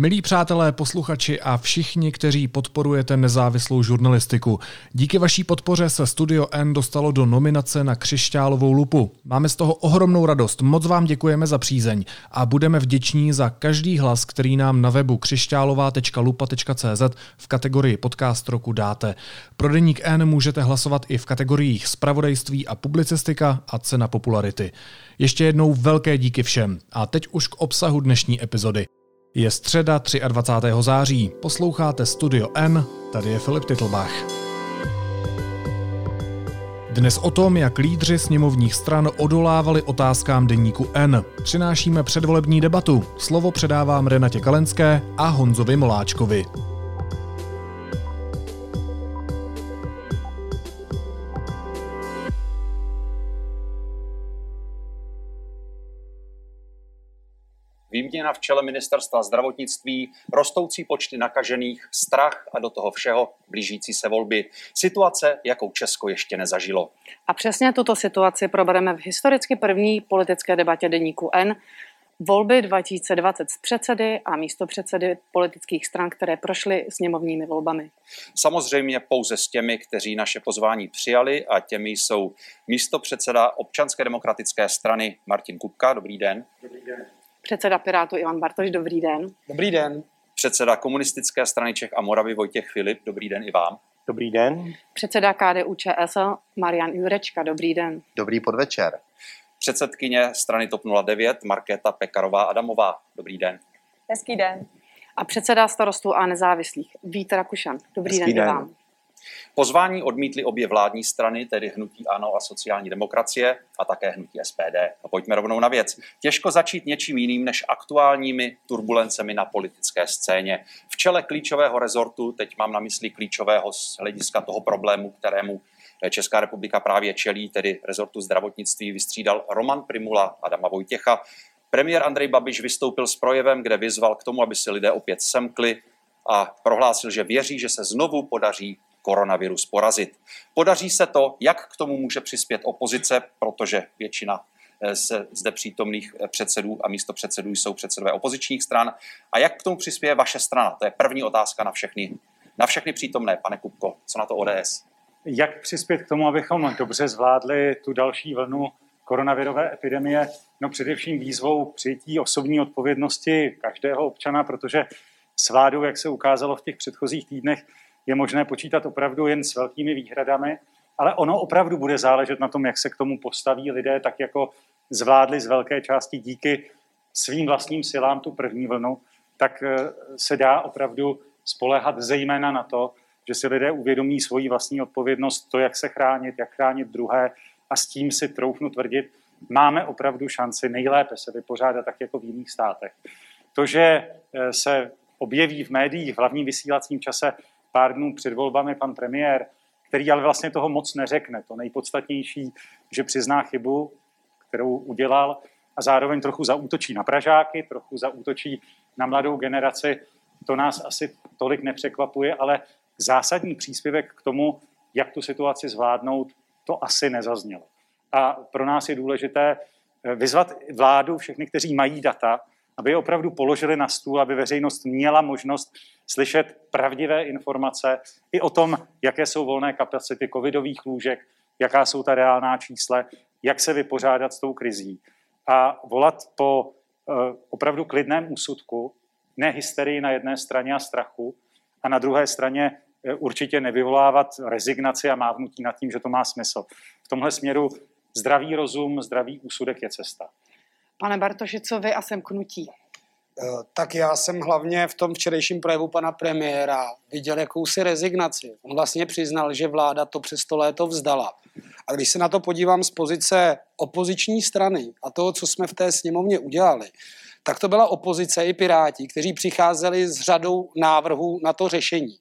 Milí přátelé, posluchači a všichni, kteří podporujete nezávislou žurnalistiku, díky vaší podpoře se Studio N dostalo do nominace na Křišťálovou lupu. Máme z toho ohromnou radost, moc vám děkujeme za přízeň a budeme vděční za každý hlas, který nám na webu křišťálová.lupa.cz v kategorii podcast roku dáte. Pro deník N můžete hlasovat i v kategoriích spravodajství a publicistika a cena popularity. Ještě jednou velké díky všem a teď už k obsahu dnešní epizody. Je středa 23. září, posloucháte Studio N, tady je Filip Titlbach. Dnes o tom, jak lídři sněmovních stran odolávali otázkám deníku N. Přinášíme předvolební debatu. Slovo předávám Renatě Kalenské a Honzovi Moláčkovi. Výměna v čele ministerstva zdravotnictví, rostoucí počty nakažených, strach a do toho všeho blížící se volby. Situace, jakou Česko ještě nezažilo. A přesně tuto situaci probereme v historicky první politické debatě deníku N, volby 2020 z předsedy a místo předsedy politických stran, které prošly sněmovními volbami. Samozřejmě pouze s těmi, kteří naše pozvání přijali a těmi jsou místo předseda občanské demokratické strany Martin Kupka. Dobrý den. Dobrý den. Předseda Pirátu Ivan Bartoš, dobrý den. Dobrý den. Předseda komunistické strany Čech a Moravy Vojtěch Filip, dobrý den i vám. Dobrý den. Předseda KDU ČSL Marian Jurečka, dobrý den. Dobrý podvečer. Předsedkyně strany TOP 09 Markéta Pekarová Adamová, dobrý den. Hezký den. A předseda starostů a nezávislých Vít Rakušan, dobrý Hezký den, den. i vám. Pozvání odmítly obě vládní strany, tedy Hnutí Ano a sociální demokracie a také Hnutí SPD. A pojďme rovnou na věc. Těžko začít něčím jiným než aktuálními turbulencemi na politické scéně. V čele klíčového rezortu, teď mám na mysli klíčového z hlediska toho problému, kterému Česká republika právě čelí, tedy rezortu zdravotnictví, vystřídal Roman Primula Adama Vojtěcha. Premiér Andrej Babiš vystoupil s projevem, kde vyzval k tomu, aby si lidé opět semkli a prohlásil, že věří, že se znovu podaří koronavirus porazit. Podaří se to, jak k tomu může přispět opozice, protože většina eh, se zde přítomných eh, předsedů a místo předsedů jsou předsedové opozičních stran. A jak k tomu přispěje vaše strana? To je první otázka na všechny, na všechny přítomné. Pane Kupko, co na to ODS? Jak přispět k tomu, abychom dobře zvládli tu další vlnu koronavirové epidemie? No především výzvou přijetí osobní odpovědnosti každého občana, protože s vládou, jak se ukázalo v těch předchozích týdnech, je možné počítat opravdu jen s velkými výhradami, ale ono opravdu bude záležet na tom, jak se k tomu postaví lidé, tak jako zvládli z velké části díky svým vlastním silám tu první vlnu, tak eh, se dá opravdu spolehat zejména na to, že si lidé uvědomí svoji vlastní odpovědnost, to, jak se chránit, jak chránit druhé a s tím si troufnu tvrdit, máme opravdu šanci nejlépe se vypořádat tak jako v jiných státech. To, že eh, se objeví v médiích v hlavním vysílacím čase pár dnů před volbami pan premiér, který ale vlastně toho moc neřekne. To nejpodstatnější, že přizná chybu, kterou udělal a zároveň trochu zaútočí na Pražáky, trochu zaútočí na mladou generaci. To nás asi tolik nepřekvapuje, ale zásadní příspěvek k tomu, jak tu situaci zvládnout, to asi nezaznělo. A pro nás je důležité eh, vyzvat vládu, všechny, kteří mají data, aby je opravdu položili na stůl, aby veřejnost měla možnost slyšet pravdivé informace i o tom, jaké jsou volné kapacity covidových lůžek, jaká jsou ta reálná čísla, jak se vypořádat s tou krizí. A volat po uh, opravdu klidném úsudku, ne hysterii na jedné straně a strachu, a na druhé straně uh, určitě nevyvolávat rezignaci a mávnutí nad tím, že to má smysl. V tomhle směru zdravý rozum, zdravý úsudek je cesta. Pane Bartoši, co vy a semknutí? Eh, Tak já jsem hlavně v tom včerejším projevu pana premiéra viděl jakousi rezignaci. On vlastně přiznal, že vláda to přes to léto vzdala. A když se na to podívám z pozice opoziční strany a toho, co jsme v té sněmovně udělali, tak to byla opozice i Piráti, kteří přicházeli s řadou návrhů na to řešení.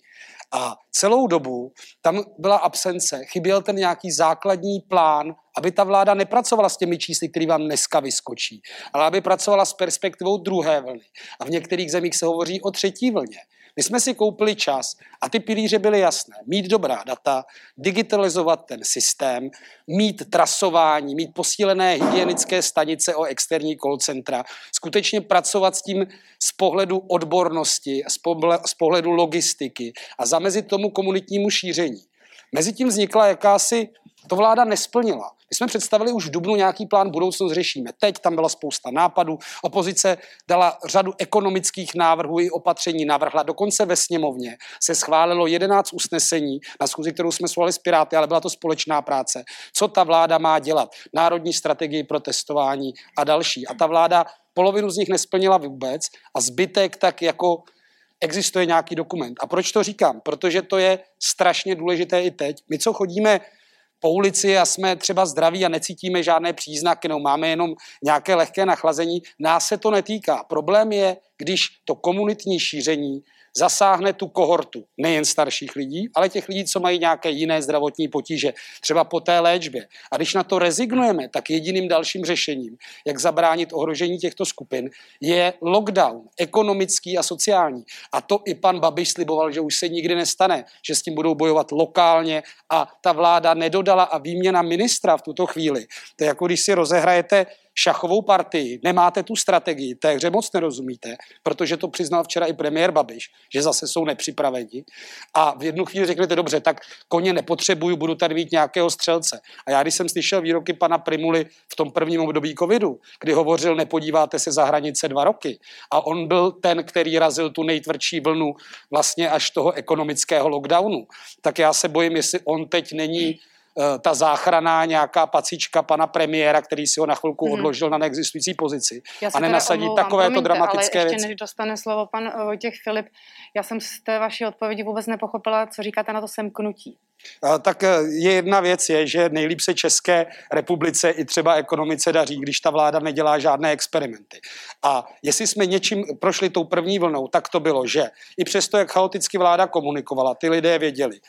A celou dobu tam byla absence, chyběl ten nějaký základní plán, aby ta vláda nepracovala s těmi čísly, které vám dneska vyskočí, ale aby pracovala s perspektivou druhé vlny. A v některých zemích se hovoří o třetí vlně. My jsme si koupili čas a ty pilíře byly jasné. Mít dobrá data, digitalizovat ten systém, mít trasování, mít posílené hygienické stanice o externí call centra, skutečně pracovat s tím z pohledu odbornosti, z pohledu logistiky a zamezit tomu komunitnímu šíření. Mezitím vznikla jakási, to vláda nesplnila. My jsme představili už v Dubnu nějaký plán budoucnost řešíme. Teď tam byla spousta nápadů. Opozice dala řadu ekonomických návrhů i opatření navrhla. Dokonce ve sněmovně se schválilo 11 usnesení na schůzi, kterou jsme svolali s Piráty, ale byla to společná práce. Co ta vláda má dělat? Národní strategii pro testování a další. A ta vláda polovinu z nich nesplnila vůbec a zbytek tak jako existuje nějaký dokument. A proč to říkám? Protože to je strašně důležité i teď. My, co chodíme po ulici a jsme třeba zdraví a necítíme žádné příznaky, no máme jenom nějaké lehké nachlazení, nás se to netýká. Problém je, když to komunitní šíření zasáhne tu kohortu nejen starších lidí, ale těch lidí, co mají nějaké jiné zdravotní potíže, třeba po té léčbě. A když na to rezignujeme, tak jediným dalším řešením, jak zabránit ohrožení těchto skupin, je lockdown, ekonomický a sociální. A to i pan Babiš sliboval, že už se nikdy nestane, že s tím budou bojovat lokálně a ta vláda nedodala a výměna ministra v tuto chvíli. To je jako když si rozehrajete šachovou partii, nemáte tu strategii, té hře moc nerozumíte, protože to přiznal včera i premiér Babiš, že zase jsou nepřipraveni. A v jednu chvíli řeknete, dobře, tak koně nepotřebuju, budu tady mít nějakého střelce. A já, když jsem slyšel výroky pana Primuly v tom prvním období covidu, kdy hovořil, nepodíváte se za hranice dva roky, a on byl ten, který razil tu nejtvrdší vlnu vlastně až toho ekonomického lockdownu, tak já se bojím, jestli on teď není ta záchrana nějaká pacička pana premiéra, který si ho na chvilku hmm. odložil na neexistující pozici a nenasadí takovéto dramatické ale věci. než dostane slovo pan eh, Vojtěch Filip, já jsem z té vaší odpovědi vůbec nepochopila, co říkáte na to semknutí. Eh, tak je jedna věc, je, že nejlíp se České republice i třeba ekonomice daří, když ta vláda nedělá žádné experimenty. A jestli jsme něčím prošli tou první vlnou, tak to bylo, že i přesto, jak chaoticky vláda komunikovala, ty lidé věděli,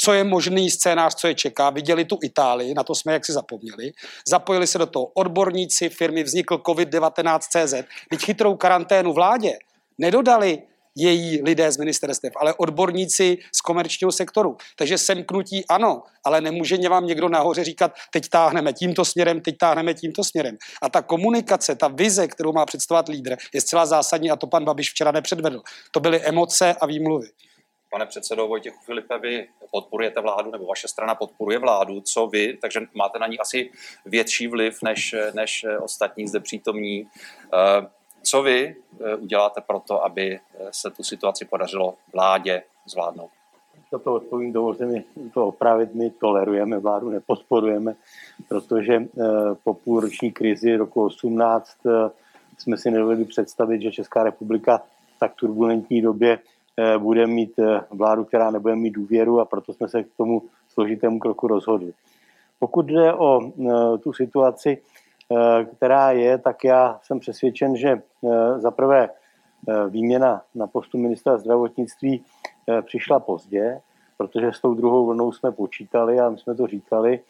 co je možný scénář, co je čeká. Viděli tu Itálii, na to jsme jaksi zapomněli. Zapojili se do toho odborníci, firmy, vznikl COVID-19 CZ. Teď chytrou karanténu vládě nedodali její lidé z ministerstev, ale odborníci z komerčního sektoru. Takže semknutí ano, ale nemůže vám někdo nahoře říkat, teď táhneme tímto směrem, teď táhneme tímto směrem. A ta komunikace, ta vize, kterou má představovat lídr, je zcela zásadní a to pan Babiš včera nepředvedl. To byly emoce a výmluvy. Pane předsedo Vojtěchu Filipe, vy podporujete vládu, nebo vaše strana podporuje vládu, co vy, takže máte na ní asi větší vliv než, než ostatní zde přítomní. Eh, co vy eh, uděláte pro to, aby se tu situaci podařilo vládě zvládnout? Za to odpovím, dovolte mi to opravit. My tolerujeme vládu, nepodporujeme, protože eh, po půlroční krizi roku 18 jsme si nedovedli představit, že Česká republika tak turbulentní době Eh, bude mít eh, vládu, která nebude mít důvěru a proto jsme se k tomu složitému kroku rozhodli. Pokud jde o eh, tu situaci, která je, tak já jsem přesvědčen, že za prvé výměna na postu ministra zdravotnictví přišla pozdě, protože s tou druhou vlnou jsme počítali a my jsme to říkali,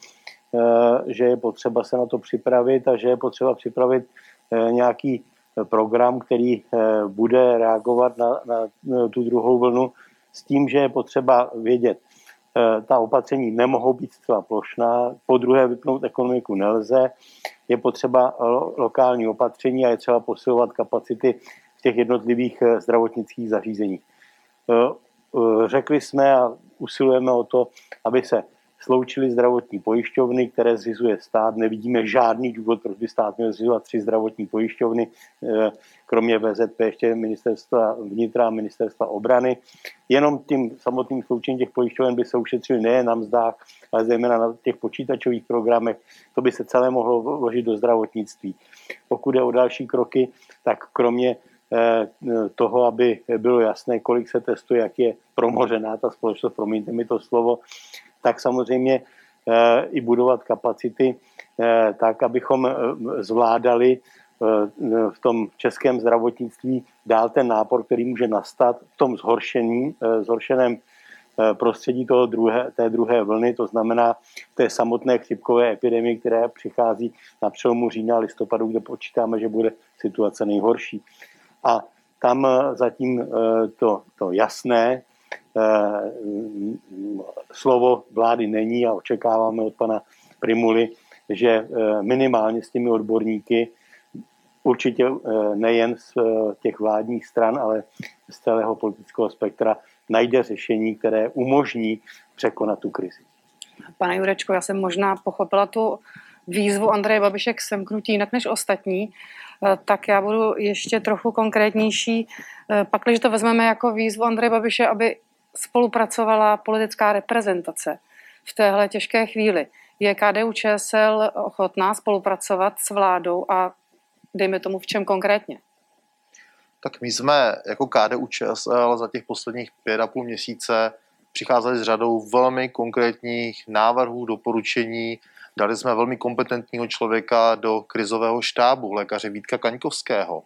že je potřeba se na to připravit a že je potřeba připravit nějaký program, který eh, bude reagovat na, na tu druhou vlnu s tím, že je potřeba vědět, eh, ta opatření nemohou být zcela plošná, po druhé vypnout ekonomiku nelze, je potřeba lokální opatření a je třeba posilovat kapacity v těch jednotlivých eh, zdravotnických zařízeních. Řekli jsme a usilujeme o to, aby se sloučili zdravotní pojišťovny, které zřizuje stát. Nevidíme žádný důvod, proč by stát měl zřizovat tři zdravotní pojišťovny, eh, kromě VZP ještě ministerstva vnitra a ministerstva obrany. Jenom tím samotným sloučením těch pojišťoven by se ušetřili nejen na mzdách, ale zejména na těch počítačových programech. To by se celé mohlo vložit do zdravotnictví. Pokud je o další kroky, tak kromě eh, toho, aby bylo jasné, kolik se testuje, jak je promořená ta společnost, promiňte mi to slovo, tak samozřejmě eh, i budovat kapacity eh, tak, abychom eh, zvládali v tom českém zdravotnictví dál ten nápor, který může nastat v tom zhoršení, zhoršeném prostředí toho druhé, té druhé vlny, to znamená té samotné chřipkové epidemie, která přichází na přelomu října a listopadu, kde počítáme, že bude situace nejhorší. A tam zatím to, to jasné slovo vlády není a očekáváme od pana Primuly, že minimálně s těmi odborníky určitě nejen z těch vládních stran, ale z celého politického spektra najde řešení, které umožní překonat tu krizi. Pane Jurečko, já jsem možná pochopila tu výzvu Andreje Babiše k semknutí jinak než ostatní, eh, tak já budu ještě trochu konkrétnější. Eh, pak, když to vezmeme jako výzvu Andreje Babiše, aby spolupracovala politická reprezentace v téhle těžké chvíli. Je KDU ČSL ochotná spolupracovat s vládou a dejme tomu v čem konkrétně? Tak my jsme jako KDU ČSL za těch posledních pět a půl měsíce přicházeli s řadou velmi konkrétních návrhů, doporučení. Dali jsme velmi kompetentního člověka do krizového štábu, lékaře Vítka Kaňkovského.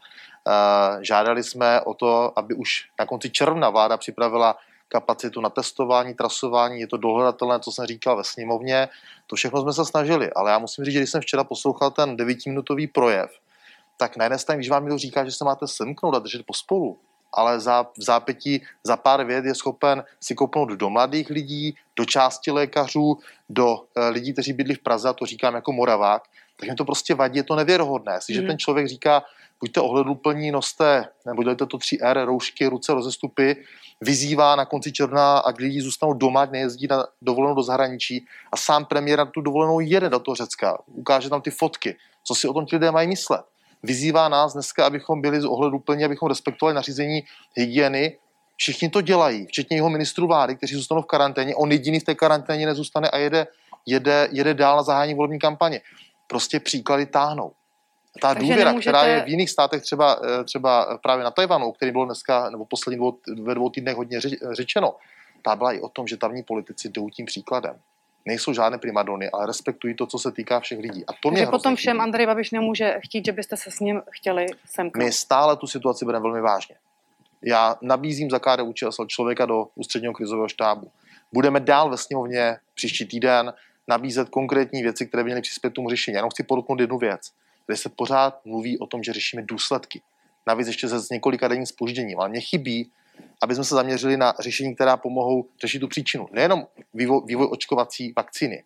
Eh, žádali jsme o to, aby už na konci června vláda připravila kapacitu na testování, trasování, je to dohledatelné, co jsem říkal ve sněmovně, to všechno jsme se snažili, ale já musím říct, že když jsem včera poslouchal ten devítiminutový projev, tak na jedné straně, když vám někdo říká, že se máte semknout a držet pospolu, ale za, v zápětí za pár vět je schopen si kopnout do mladých lidí, do části lékařů, do e, lidí, kteří bydlí v Praze, a to říkám jako Moravák, tak mi to prostě vadí, je to nevěrohodné. Jestliže mm. ten člověk říká, buďte ohleduplní, noste, nebo dělejte to 3R, roušky, ruce, rozestupy, vyzývá na konci června a lidi zůstanou doma, nejezdí na dovolenou do zahraničí a sám premiér na tu dovolenou jede do toho Řecka, ukáže tam ty fotky, co si o tom ti lidé mají myslet vyzývá nás dneska, abychom byli z ohledu plně, abychom respektovali nařízení hygieny. Všichni to dělají, včetně jeho ministrů vlády, kteří zůstanou v karanténě. On jediný v té karanténě nezůstane a jede, jede, jede dál na zahájení volební kampaně. Prostě příklady táhnou. Ta Takže důvěra, nemůžete... která je v jiných státech, třeba, eh, třeba právě na Tajvanu, o který bylo dneska nebo poslední dvou, ve dvou týdnech hodně řečeno, ta byla i o tom, že tamní politici jdou tím příkladem nejsou žádné primadony, ale respektují to, co se týká všech lidí. A to mě potom všem Andrej Babiš nemůže chtít, že byste se s ním chtěli semknout. My stále tu situaci bereme velmi vážně. Já nabízím za KDU ČSL člověka do ústředního krizového štábu. Budeme dál ve sněmovně příští týden nabízet konkrétní věci, které by měly přispět tomu řešení. Já jenom chci podotknout jednu věc, kde se pořád mluví o tom, že řešíme důsledky. Navíc ještě se s několika denním spožděním, ale mě chybí aby jsme se zaměřili na řešení, která pomohou řešit tu příčinu. Nejenom vývoj, vývoj očkovací vakcíny,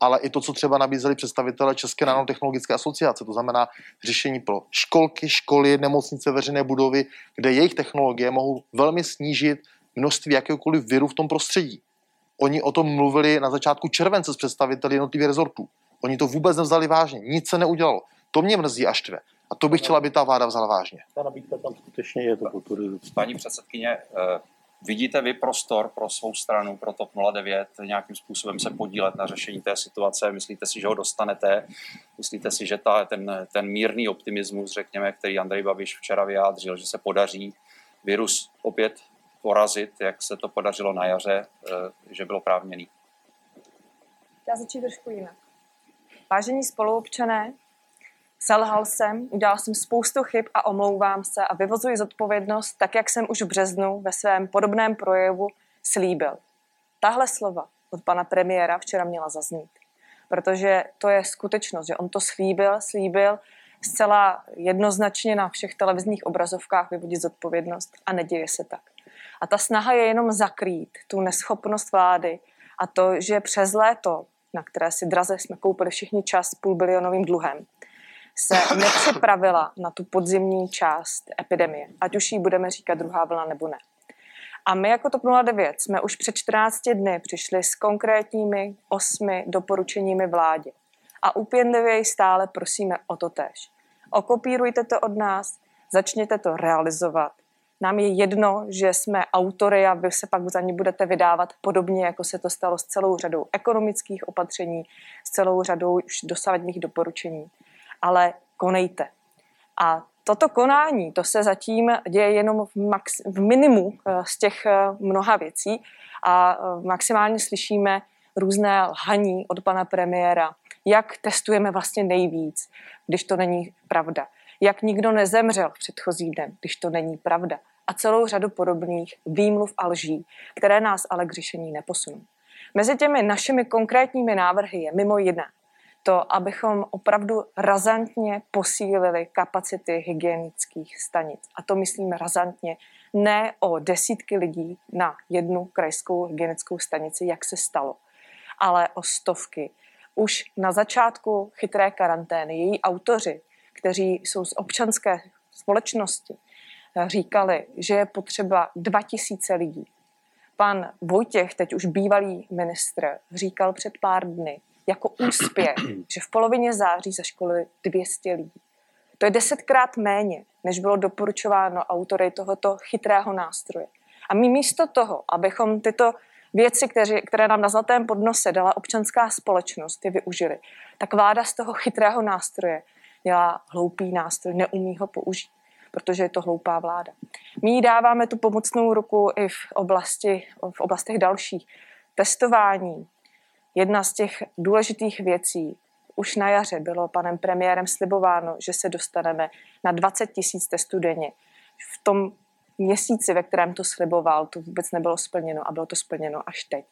ale i to, co třeba nabízeli představitelé České nanotechnologické asociace, to znamená řešení pro školky, školy, nemocnice, veřejné budovy, kde jejich technologie mohou velmi snížit množství jakéhokoliv viru v tom prostředí. Oni o tom mluvili na začátku července s představiteli jednotlivých rezortů. Oni to vůbec nevzali vážně, nic se neudělalo. To mě mrzí a štve. A to bych chtěla, aby ta vláda vzala vážně. Ta nabídka tam skutečně je to kultury. Paní předsedkyně, eh, vidíte vy prostor pro svou stranu, pro TOP 09, nějakým způsobem se podílet na řešení té situace? Myslíte si, že ho dostanete? Myslíte si, že ta, ten, ten mírný optimismus, řekněme, který Andrej Babiš včera vyjádřil, že se podaří virus opět porazit, jak se to podařilo na jaře, eh, že bylo právněný? Já začít trošku jinak. Vážení spoluobčané, Selhal jsem, udělal jsem spoustu chyb a omlouvám se a vyvozuji zodpovědnost tak, jak jsem už v březnu ve svém podobném projevu slíbil. Tahle slova od pana premiéra včera měla zaznít, protože to je skutečnost, že on to slíbil, slíbil zcela jednoznačně na všech televizních obrazovkách vyvodit zodpovědnost a neděje se tak. A ta snaha je jenom zakrýt tu neschopnost vlády a to, že přes léto, na které si draze jsme koupili všichni čas půl bilionovým dluhem, se nepřipravila na tu podzimní část epidemie, ať už jí budeme říkat druhá vlna nebo ne. A my jako TOP 09 jsme už před 14 dny přišli s konkrétními osmi doporučeními vládě. A úpěnlivě stále prosíme o to tež. Okopírujte to od nás, začněte to realizovat. Nám je jedno, že jsme autory a vy se pak za ní budete vydávat podobně, jako se to stalo s celou řadou ekonomických opatření, s celou řadou už dosavadních doporučení ale konejte. A toto konání, to se zatím děje jenom v, max, v minimu eh, z těch eh, mnoha věcí a eh, maximálně slyšíme různé lhaní od pana premiéra, jak testujeme vlastně nejvíc, když to není pravda. Jak nikdo nezemřel v předchozí den, když to není pravda. A celou řadu podobných výmluv a lží, které nás ale k řešení neposunou. Mezi těmi našimi konkrétními návrhy je mimo jiné to, abychom opravdu razantně posílili kapacity hygienických stanic. A to myslím razantně, ne o desítky lidí na jednu krajskou hygienickou stanici, jak se stalo, ale o stovky. Už na začátku chytré karantény její autoři, kteří jsou z občanské společnosti, říkali, že je potřeba 2000 lidí. Pan Vojtěch, teď už bývalý ministr, říkal před pár dny jako úspěch, že v polovině září zaškolili 200 lidí. To je desetkrát méně, než bylo doporučováno autory tohoto chytrého nástroje. A my místo toho, abychom tyto věci, které, které nám na zlatém podnose dala občanská společnost, je využili, tak vláda z toho chytrého nástroje dělá hloupý nástroj, neumí ho použít protože je to hloupá vláda. My jí dáváme tu pomocnou ruku i v, oblasti, v oblastech dalších. Testování. Jedna z těch důležitých věcí, už na jaře bylo panem premiérem slibováno, že se dostaneme na 20 tisíc testů denně. V tom měsíci, ve kterém to sliboval, to vůbec nebylo splněno a bylo to splněno až teď.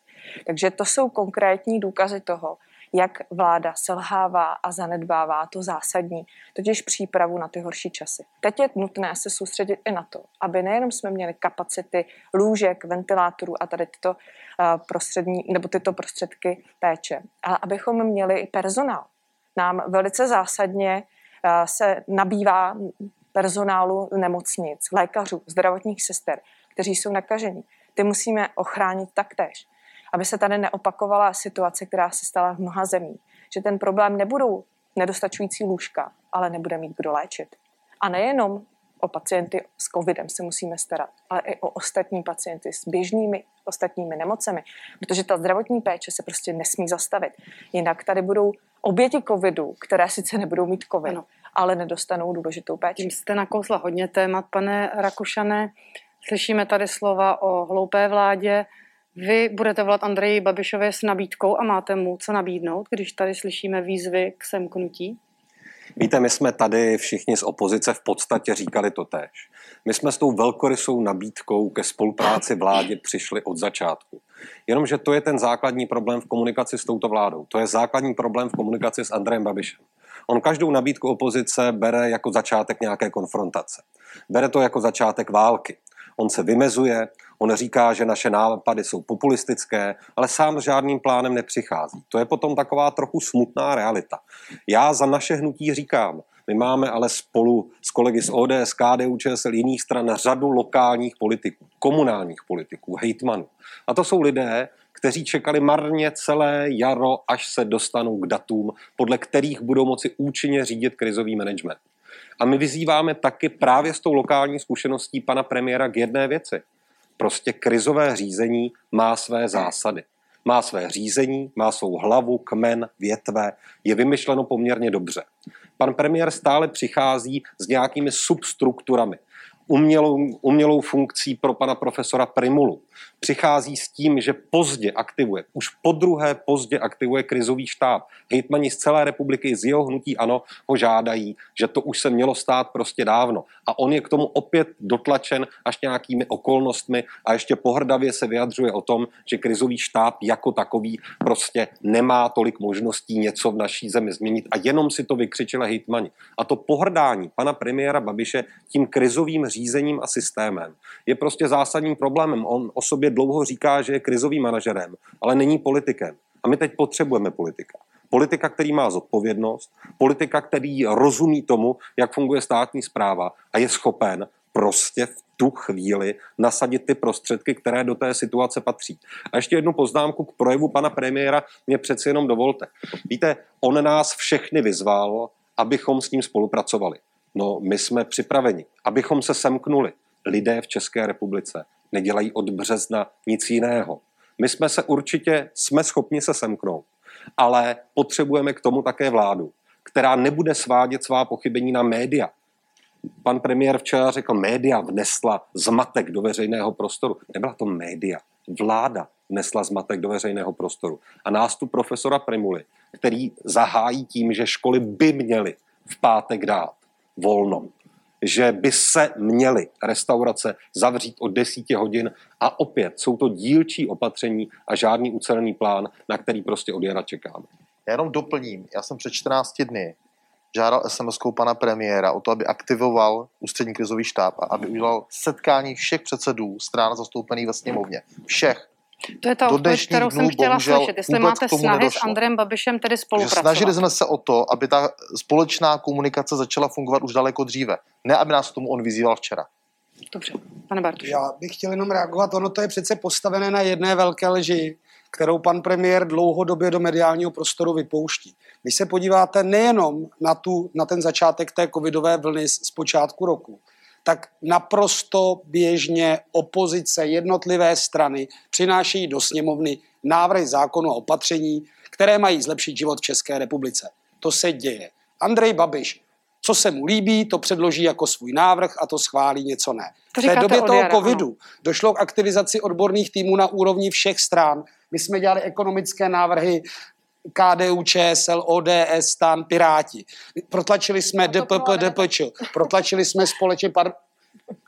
Takže to jsou konkrétní důkazy toho, jak vláda selhává a zanedbává to zásadní, totiž přípravu na ty horší časy. Teď je nutné se soustředit i na to, aby nejenom jsme měli kapacity lůžek, ventilátorů a tady tyto, eh, prostřední, nebo tyto prostředky péče, ale abychom měli i personál. Nám velice zásadně eh, se nabývá personálu nemocnic, lékařů, zdravotních sester, kteří jsou nakaženi. Ty musíme ochránit taktéž aby se tady neopakovala situace, která se stala v mnoha zemí. Že ten problém nebudou nedostačující lůžka, ale nebude mít kdo léčit. A nejenom o pacienty s covidem se musíme starat, ale i o ostatní pacienty s běžnými ostatními nemocemi, protože ta zdravotní péče se prostě nesmí zastavit. Jinak tady budou oběti covidu, které sice nebudou mít covid, ano. ale nedostanou důležitou péči. Tím jste nakousla hodně témat, pane Rakušané. Slyšíme tady slova o hloupé vládě, vy budete volat Andreji Babišově s nabídkou a máte mu co nabídnout, když tady slyšíme výzvy k semknutí? Víte, my jsme tady všichni z opozice v podstatě říkali to tež. My jsme s tou velkorysou nabídkou ke spolupráci vládě přišli od začátku. Jenomže to je ten základní problém v komunikaci s touto vládou. To je základní problém v komunikaci s Andrejem Babišem. On každou nabídku opozice bere jako začátek nějaké konfrontace. Bere to jako začátek války. On se vymezuje, on říká, že naše nápady jsou populistické, ale sám s žádným plánem nepřichází. To je potom taková trochu smutná realita. Já za naše hnutí říkám, my máme ale spolu s kolegy z ODS, KDU, ČSL, jiných stran řadu lokálních politiků, komunálních politiků, hejtmanů. A to jsou lidé, kteří čekali marně celé jaro, až se dostanou k datům, podle kterých budou moci účinně řídit krizový management. A my vyzýváme taky právě s tou lokální zkušeností pana premiéra k jedné věci. Prostě krizové řízení má své zásady. Má své řízení, má svou hlavu, kmen, větve, je vymyšleno poměrně dobře. Pan premiér stále přichází s nějakými substrukturami, umělou, umělou funkcí pro pana profesora Primulu. Přichází s tím, že pozdě aktivuje, už po druhé pozdě aktivuje krizový štáb. Hejtmani z celé republiky, z jeho hnutí ano, ho žádají, že to už se mělo stát prostě dávno. A on je k tomu opět dotlačen až nějakými okolnostmi a ještě pohrdavě se vyjadřuje o tom, že krizový štáb jako takový prostě nemá tolik možností něco v naší zemi změnit a jenom si to vykřičili hejtmani. A to pohrdání pana premiéra Babiše tím krizovým řízením a systémem je prostě zásadním problémem. On o sobě dlouho říká, že je krizovým manažerem, ale není politikem. A my teď potřebujeme politika. Politika, který má zodpovědnost, politika, který rozumí tomu, jak funguje státní zpráva a je schopen prostě v tu chvíli nasadit ty prostředky, které do té situace patří. A ještě jednu poznámku k projevu pana premiéra mě přeci jenom dovolte. Víte, on nás všechny vyzval, abychom s ním spolupracovali. No, my jsme připraveni, abychom se semknuli. Lidé v České republice nedělají od března nic jiného. My jsme se určitě, jsme schopni se semknout, ale potřebujeme k tomu také vládu, která nebude svádět svá pochybení na média. Pan premiér včera řekl, média vnesla zmatek do veřejného prostoru. Nebyla to média, vláda vnesla zmatek do veřejného prostoru. A nástup profesora Primuly, který zahájí tím, že školy by měly v pátek dát volno, že by se měly restaurace zavřít od 10 hodin a opět jsou to dílčí opatření a žádný ucelený plán, na který prostě od jara čekáme. Já jenom doplním, já jsem před 14 dny žádal sms pana premiéra o to, aby aktivoval ústřední krizový štáb a aby udělal setkání všech předsedů stran zastoupených ve sněmovně. Všech. To je ta odpověď, kterou jsem chtěla slyšet. Jestli máte snahy nedošlo. s Andrem Babišem tedy spolupracovat. snažili jsme se o to, aby ta společná komunikace začala fungovat už daleko dříve. Ne, aby nás tomu on vyzýval včera. Dobře, pane Bartuš. Já bych chtěl jenom reagovat. Ono to je přece postavené na jedné velké lži, kterou pan premiér dlouhodobě do mediálního prostoru vypouští. Když se podíváte nejenom na, tu, na ten začátek té covidové vlny z, z počátku roku, tak naprosto běžně opozice, jednotlivé strany přinášejí do sněmovny návrhy zákonu a opatření, které mají zlepšit život v České republice. To se děje. Andrej Babiš, co se mu líbí, to předloží jako svůj návrh a to schválí, něco ne. To v té době toho jara, covidu no. došlo k aktivizaci odborných týmů na úrovni všech stran. My jsme dělali ekonomické návrhy, KDU, ČSL, ODS, STAN, Piráti. Protlačili jsme DPP, DPČ, protlačili jsme společně, par,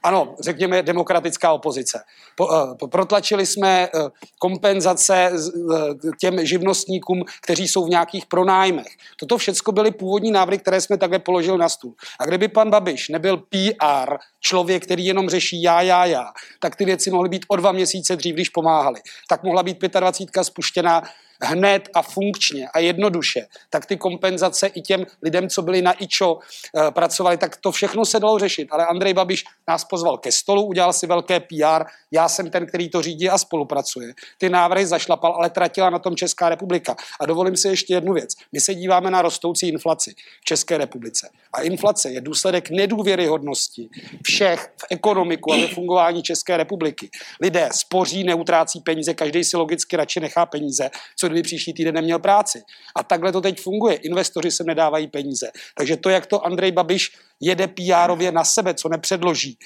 ano, řekněme demokratická opozice. Po, uh, protlačili jsme uh, kompenzace uh, těm živnostníkům, kteří jsou v nějakých pronájmech. Toto všechno byly původní návrhy, které jsme takhle položili na stůl. A kdyby pan Babiš nebyl PR, člověk, který jenom řeší já, já, já, tak ty věci mohly být o dva měsíce dřív, když pomáhali. Tak mohla být 25 spuštěná hned a funkčně a jednoduše, tak ty kompenzace i těm lidem, co byli na IČO, eh, pracovali, tak to všechno se dalo řešit. Ale Andrej Babiš nás pozval ke stolu, udělal si velké PR, já jsem ten, který to řídí a spolupracuje. Ty návrhy zašlapal, ale tratila na tom Česká republika. A dovolím si ještě jednu věc. My se díváme na rostoucí inflaci v České republice. A inflace je důsledek nedůvěryhodnosti všech v ekonomiku a ve fungování České republiky. Lidé spoří, neutrácí peníze, každý si logicky radši nechá peníze, co kdyby příští týden neměl práci. A takhle to teď funguje. Investoři se nedávají peníze. Takže to, jak to Andrej Babiš jede pr na sebe, co nepředloží,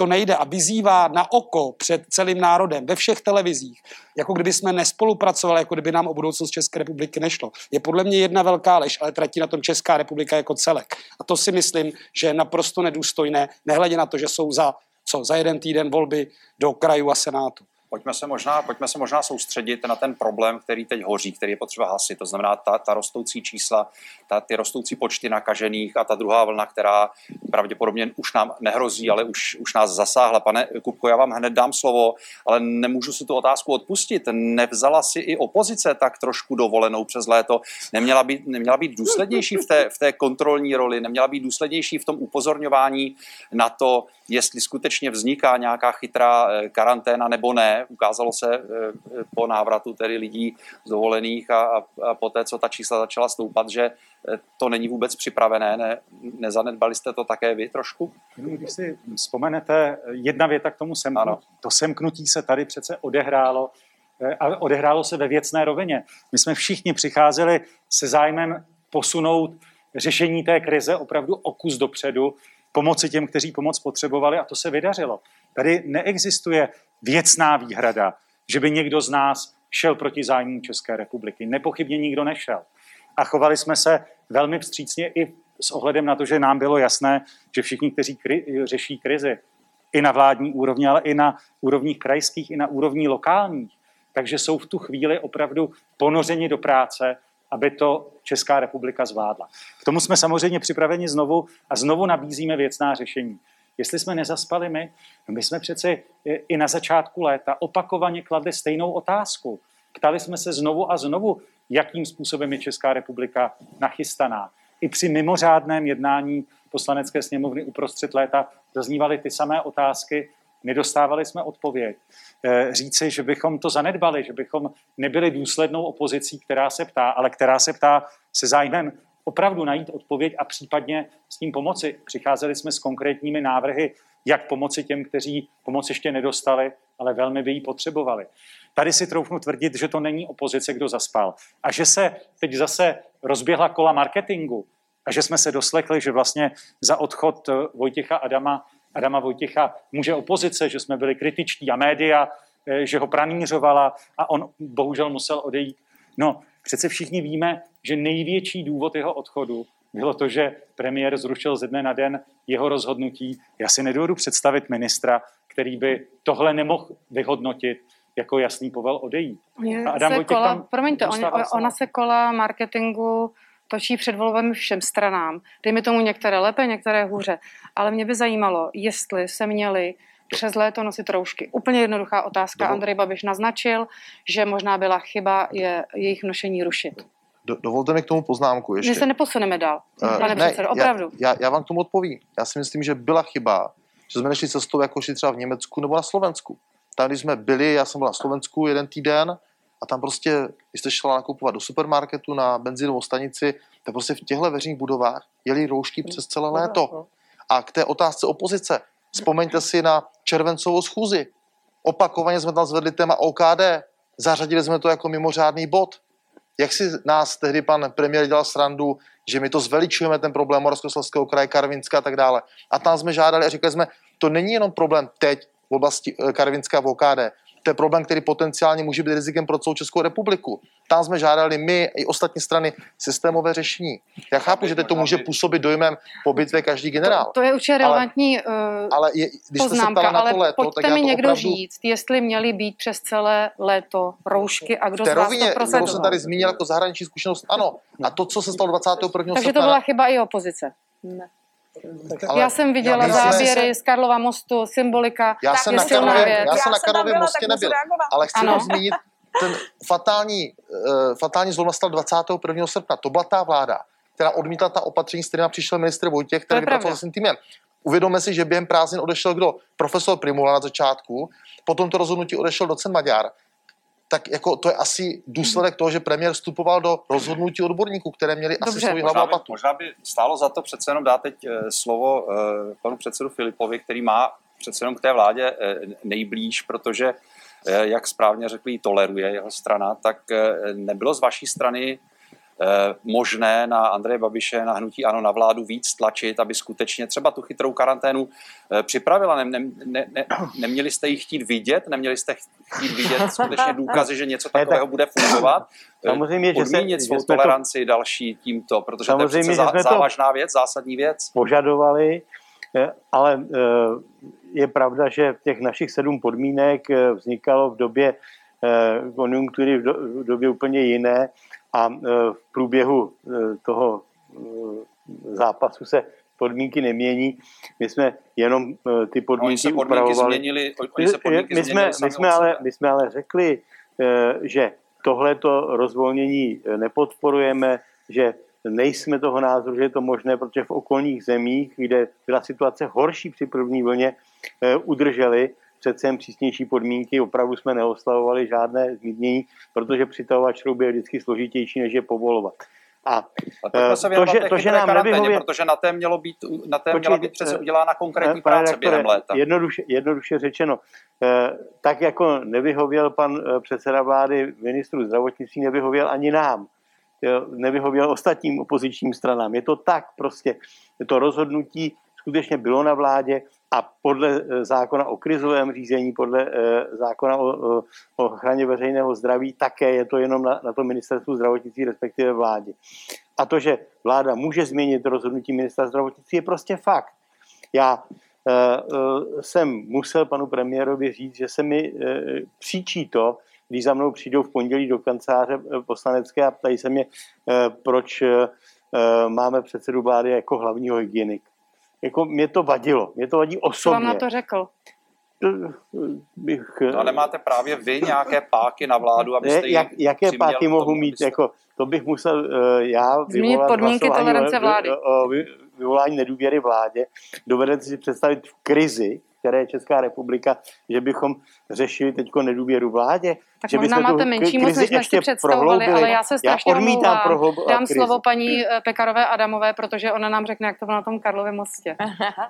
to nejde a vyzývá na oko před celým národem ve všech televizích, jako kdyby jsme nespolupracovali, jako kdyby nám o budoucnost České republiky nešlo. Je podle mě jedna velká lež, ale tratí na tom Česká republika jako celek. A to si myslím, že je naprosto nedůstojné, nehledě na to, že jsou za, co, za jeden týden volby do krajů a senátu. Pojďme se, možná, pojďme se možná soustředit na ten problém, který teď hoří, který je potřeba hasit. To znamená ta, ta rostoucí čísla, ta, ty rostoucí počty nakažených a ta druhá vlna, která pravděpodobně už nám nehrozí, ale už, už nás zasáhla. Pane Kupko, já vám hned dám slovo, ale nemůžu si tu otázku odpustit. Nevzala si i opozice tak trošku dovolenou přes léto? Neměla být, neměla být důslednější v té, v té kontrolní roli? Neměla být důslednější v tom upozorňování na to, jestli skutečně vzniká nějaká chytrá eh, karanténa nebo ne? Ukázalo se eh, po návratu tedy lidí z dovolených a, a, a poté, co ta čísla začala stoupat, že eh, to není vůbec připravené. Ne, nezanedbali jste to také vy trošku? Když si vzpomenete, jedna věta k tomu semknutí. Ano. To semknutí se tady přece odehrálo eh, a odehrálo se ve věcné rovině. My jsme všichni přicházeli se zájmem posunout řešení té krize opravdu o kus dopředu, pomoci těm, kteří pomoc potřebovali a to se vydařilo. Tady neexistuje věcná výhrada, že by někdo z nás šel proti zájmu České republiky. Nepochybně nikdo nešel. A chovali jsme se velmi vstřícně i s ohledem na to, že nám bylo jasné, že všichni, kteří kri- řeší krizi, i na vládní úrovni, ale i na úrovních krajských, i na úrovní lokálních, takže jsou v tu chvíli opravdu ponořeni do práce, aby to Česká republika zvládla. K tomu jsme samozřejmě připraveni znovu a znovu nabízíme věcná řešení. Jestli jsme nezaspali my, no my jsme přeci i na začátku léta opakovaně kladli stejnou otázku. Ptali jsme se znovu a znovu, jakým způsobem je Česká republika nachystaná. I při mimořádném jednání poslanecké sněmovny uprostřed léta zaznívaly ty samé otázky, nedostávali jsme odpověď. Eh, říci, že bychom to zanedbali, že bychom nebyli důslednou opozicí, která se ptá, ale která se ptá se zájmem opravdu najít odpověď a případně s tím pomoci. Přicházeli jsme s konkrétními návrhy, jak pomoci těm, kteří pomoc ještě nedostali, ale velmi by ji potřebovali. Tady si troufnu tvrdit, že to není opozice, kdo zaspal. A že se teď zase rozběhla kola marketingu a že jsme se doslechli, že vlastně za odchod eh, Vojtěcha Adama, Adama Vojtěcha může opozice, že jsme byli kritičtí a média, eh, že ho pranířovala a on bohužel musel odejít. No, přece všichni víme, že největší důvod jeho odchodu bylo to, že premiér zrušil ze dne na den jeho rozhodnutí. Já si nedovedu představit ministra, který by tohle nemohl vyhodnotit jako jasný povel odejít. A Adam se kola, tam promiňte, on, ona se kola marketingu točí před volbami všem stranám. Dejme tomu některé lépe, některé hůře. Ale mě by zajímalo, jestli se měli přes léto nosit roušky. Úplně jednoduchá otázka. Andrej Babiš naznačil, že možná byla chyba je jejich nošení rušit. Do, dovolte mi k tomu poznámku ještě. My se neposuneme dál, uh, pane ne, předsedo, opravdu. Já, já, já vám k tomu odpovím. Já si myslím, že byla chyba, že jsme nešli cestou, jako šli třeba v Německu nebo na Slovensku. Tam, když jsme byli, já jsem byl na Slovensku jeden týden a tam prostě, když jste šla nakupovat do supermarketu na benzinovou stanici, tak prostě v těchto veřejných budovách jeli roušky přes celé léto. A k té otázce opozice, vzpomeňte si na červencovou schůzi. Opakovaně jsme tam zvedli téma OKD, zařadili jsme to jako mimořádný bod. Jak si nás tehdy pan premiér dělal srandu, že my to zveličujeme, ten problém Moravskoslezského kraje, Karvinska a tak dále. A tam jsme žádali a říkali jsme, to není jenom problém teď v oblasti eh, Karvinska v OKD, to je problém, který potenciálně může být rizikem pro celou Českou republiku. Tam jsme žádali my i ostatní strany systémové řešení. Já chápu, že teď to může působit dojmem po bitvě každý generál. To, to je určitě relevantní ale, uh, ale je, když poznámka, se na to léto, pojďte tak mi někdo opravdu... říct, jestli měly být přes celé léto roušky a kdo z vás to prosadoval. jsem tady zmínil jako zahraniční zkušenost, ano. A to, co se stalo 21. Takže to byla chyba i opozice. Ne. Ale já jsem viděla já záběry se... z Karlova mostu, symbolika. Já jsem na Karlově, já jsem na Karlově mostě nebyl, ale chci ano. zmínit ten fatální, uh, fatální zlom nastal 21. srpna. To byla ta vláda, která odmítla ta opatření, s kterými přišel ministr Vojtěch, který vypracoval s tím týmem. Uvědomme si, že během prázdnin odešel kdo? Profesor Primula na začátku, potom to rozhodnutí odešel docent Maďar tak jako to je asi důsledek toho, že premiér vstupoval do rozhodnutí odborníků, které měli Dobře. asi svůj hlavu a patu. Možná by stálo za to přece jenom dát teď eh, slovo uh, panu předsedu Filipovi, který má přece jenom k té vládě uh, nejblíž, protože, jak správně řekli, toleruje jeho strana, tak nebylo z vaší strany Eh, možné na Andreje Babiše, na hnutí ano, na vládu víc tlačit, aby skutečně třeba tu chytrou karanténu eh, připravila. Ne, ne, ne, ne, neměli jste ji chtít vidět, neměli jste chtít vidět skutečně důkazy, že něco takového bude fungovat. Eh, samozřejmě, že se, svou že toleranci to, další tímto, protože to je přece zá, závažná věc, zásadní věc. Požadovali, ale je pravda, že těch našich sedm podmínek vznikalo v době konjunktury v době úplně jiné a e, v průběhu e, toho e, zápasu se podmínky nemění. My jsme jenom ty podmínky, se podmínky upravovali. Změnili, oni se podmínky my, jsme, my, jsme ale, my jsme ale řekli, že tohleto rozvolnění nepodporujeme, že nejsme toho názoru, že je to možné, protože v okolních zemích, kde byla situace horší při první vlně, udrželi přece jen přísnější podmínky, opravdu jsme neoslavovali žádné zmínění, protože přitahovat šrouby je vždycky složitější, než je povolovat. A, a to, to, že, to, že nám nevyhově... protože na té, mělo být, na té Počkej, měla být přece udělána konkrétní práce rektore, během léta. Jednoduše, jednoduše řečeno, eh, tak jako nevyhověl pan eh, předseda vlády ministru zdravotnictví, nevyhověl ani nám. Nevyhověl ostatním opozičním stranám. Je to tak prostě. Je to rozhodnutí skutečně bylo na vládě, a podle eh, zákona o krizovém řízení, podle eh, zákona o, o ochraně veřejného zdraví, také je to jenom na, na to ministerstvu zdravotnictví, respektive vládě. A to, že vláda může změnit rozhodnutí ministra zdravotnictví, je prostě fakt. Já e, e, jsem musel panu premiérovi říct, že se mi příčí to, když za mnou přijdou v pondělí do kanceláře poslanecké a ptají se mě, proč máme předsedu vlády jako hlavního hygienika jako mě to vadilo, mě to vadí osobně. Co vám na to řekl? Bych, no ale máte právě vy nějaké páky na vládu, abyste Jak, Jaké páky mohu tomu, mít? Abyste... Jako, to bych musel uh, já Zmínit podmínky tolerance vlády. O, o, vyvolání nedůvěry vládě. Dovedete si představit v krizi, které je Česká republika, že bychom řešili teď nedůvěru vládě. Tak že možná máte menší moc, než jsme si představovali, ale já se strašně já omlouvám. Prohlub, Dám krizi. slovo paní eh, Pekarové Adamové, protože ona nám řekne, jak to bylo na tom Karlově mostě.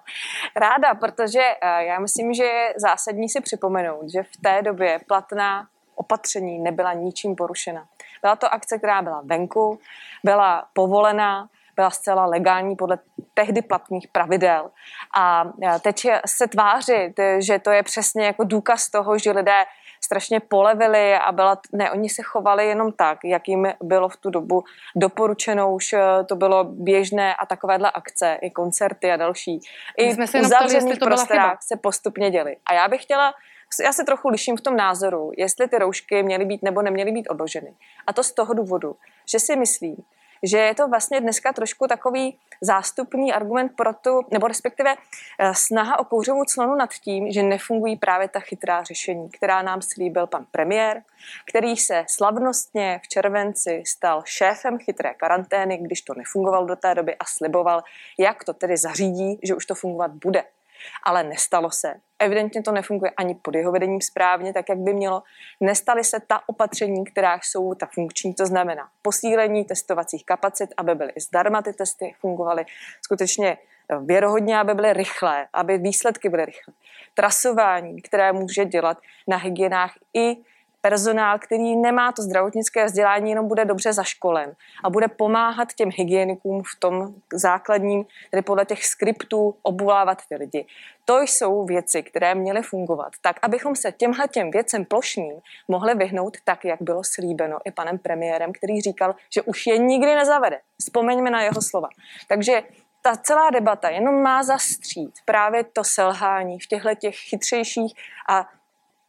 Ráda, protože eh, já myslím, že je zásadní si připomenout, že v té době platná opatření nebyla ničím porušena. Byla to akce, která byla venku, byla povolená, byla zcela legální podle tehdy platných pravidel. A teď se tvářit, že to je přesně jako důkaz toho, že lidé strašně polevili a byla, ne, oni se chovali jenom tak, jak jim bylo v tu dobu doporučeno, už eh, to bylo běžné a takovéhle akce, i koncerty a další. I jsme v uzavřených prostorách se postupně děli. A já bych chtěla já se trochu liším v tom názoru, jestli ty roušky měly být nebo neměly být odloženy. A to z toho důvodu, že si myslím, že je to vlastně dneska trošku takový zástupný argument pro tu, nebo respektive eh, snaha o kouřovou clonu nad tím, že nefungují právě ta chytrá řešení, která nám slíbil pan premiér, který se slavnostně v červenci stal šéfem chytré karantény, když to nefungovalo do té doby a sliboval, jak to tedy zařídí, že už to fungovat bude ale nestalo se. Evidentně to nefunguje ani pod jeho vedením správně, tak jak by mělo. Nestaly se ta opatření, která jsou ta funkční, to znamená posílení testovacích kapacit, aby byly zdarma ty testy, fungovaly skutečně věrohodně, aby byly rychlé, aby výsledky byly rychlé. Trasování, které může dělat na hygienách i personál, který nemá to zdravotnické vzdělání, jenom bude dobře zaškolen a bude pomáhat těm hygienikům v tom základním, tedy podle těch skriptů obulávat ty lidi. To jsou věci, které měly fungovat, tak abychom se těmhle těm věcem plošným mohli vyhnout tak, jak bylo slíbeno i panem premiérem, který říkal, že už je nikdy nezavede. Vzpomeňme na jeho slova. Takže ta celá debata jenom má zastřít právě to selhání v těchto těch chytřejších a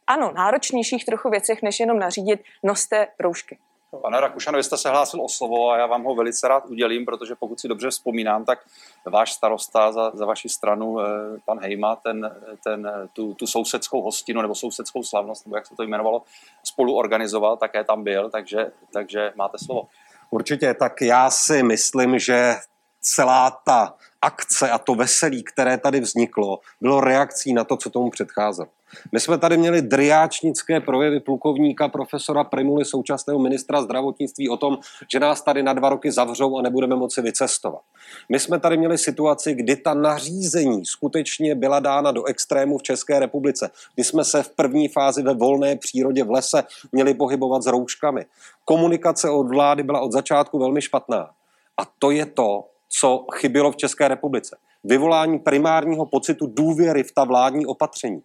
ano, náročnějších trochu věcech, než jenom nařídit noste roušky. Pane Rakušano, vy jste se hlásil o slovo a já vám ho velice rád udělím, protože pokud si dobře vzpomínám, tak váš starosta za, za vaši stranu, eh, pan Hejma, ten, ten, tu, tu sousedskou hostinu nebo sousedskou slavnost, nebo jak se to jmenovalo, spolu organizoval, také tam byl, takže, takže máte slovo. Určitě, tak já si myslím, že celá ta akce a to veselí, které tady vzniklo, bylo reakcí na to, co tomu předcházelo. My jsme tady měli driáčnické projevy plukovníka profesora Primuly, současného ministra zdravotnictví, o tom, že nás tady na dva roky zavřou a nebudeme moci vycestovat. My jsme tady měli situaci, kdy ta nařízení skutečně byla dána do extrému v České republice, kdy jsme se v první fázi ve volné přírodě v lese měli pohybovat s rouškami. Komunikace od vlády byla od začátku velmi špatná. A to je to, co chybělo v České republice. Vyvolání primárního pocitu důvěry v ta vládní opatření.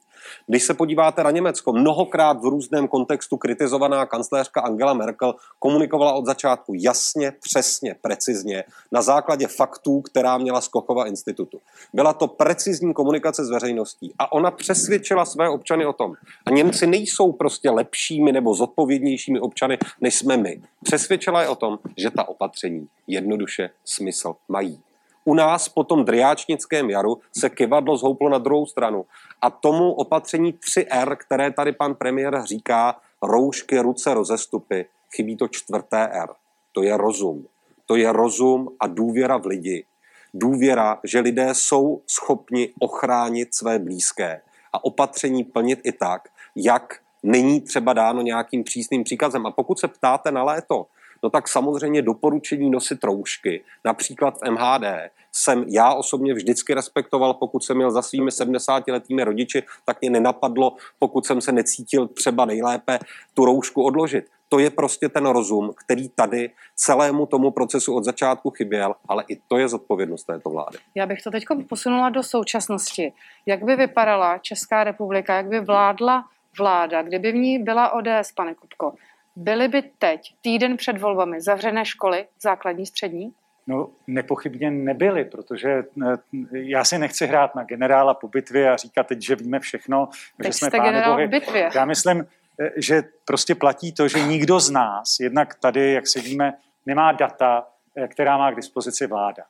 Když se podíváte na Německo, mnohokrát v různém kontextu kritizovaná kancléřka Angela Merkel komunikovala od začátku jasně, přesně, precizně, na základě faktů, která měla z institutu. Byla to precizní komunikace s veřejností a ona přesvědčila své občany o tom. A Němci nejsou prostě lepšími nebo zodpovědnějšími občany, než jsme my. Přesvědčila je o tom, že ta opatření jednoduše smysl mají. U nás po tom driáčnickém jaru se kivadlo zhouplo na druhou stranu. A tomu opatření 3R, které tady pan premiér říká, roušky, ruce, rozestupy, chybí to čtvrté R. To je rozum. To je rozum a důvěra v lidi. Důvěra, že lidé jsou schopni ochránit své blízké a opatření plnit i tak, jak není třeba dáno nějakým přísným příkazem. A pokud se ptáte na léto, no tak samozřejmě doporučení nosit roušky, například v MHD, jsem já osobně vždycky respektoval, pokud jsem měl za svými 70-letými rodiči, tak mě nenapadlo, pokud jsem se necítil třeba nejlépe, tu roušku odložit. To je prostě ten rozum, který tady celému tomu procesu od začátku chyběl, ale i to je zodpovědnost této vlády. Já bych to teď posunula do současnosti. Jak by vypadala Česká republika, jak by vládla vláda, kdyby v ní byla ODS, pane Kupko? Byly by teď, týden před volbami, zavřené školy, základní, střední? No, nepochybně nebyly, protože eh, já si nechci hrát na generála po bitvě a říkat teď, že víme všechno, teď že jsme jste generál bohy. bitvě. Já myslím, eh, že prostě platí to, že nikdo z nás, jednak tady, jak se víme, nemá data, eh, která má k dispozici vláda.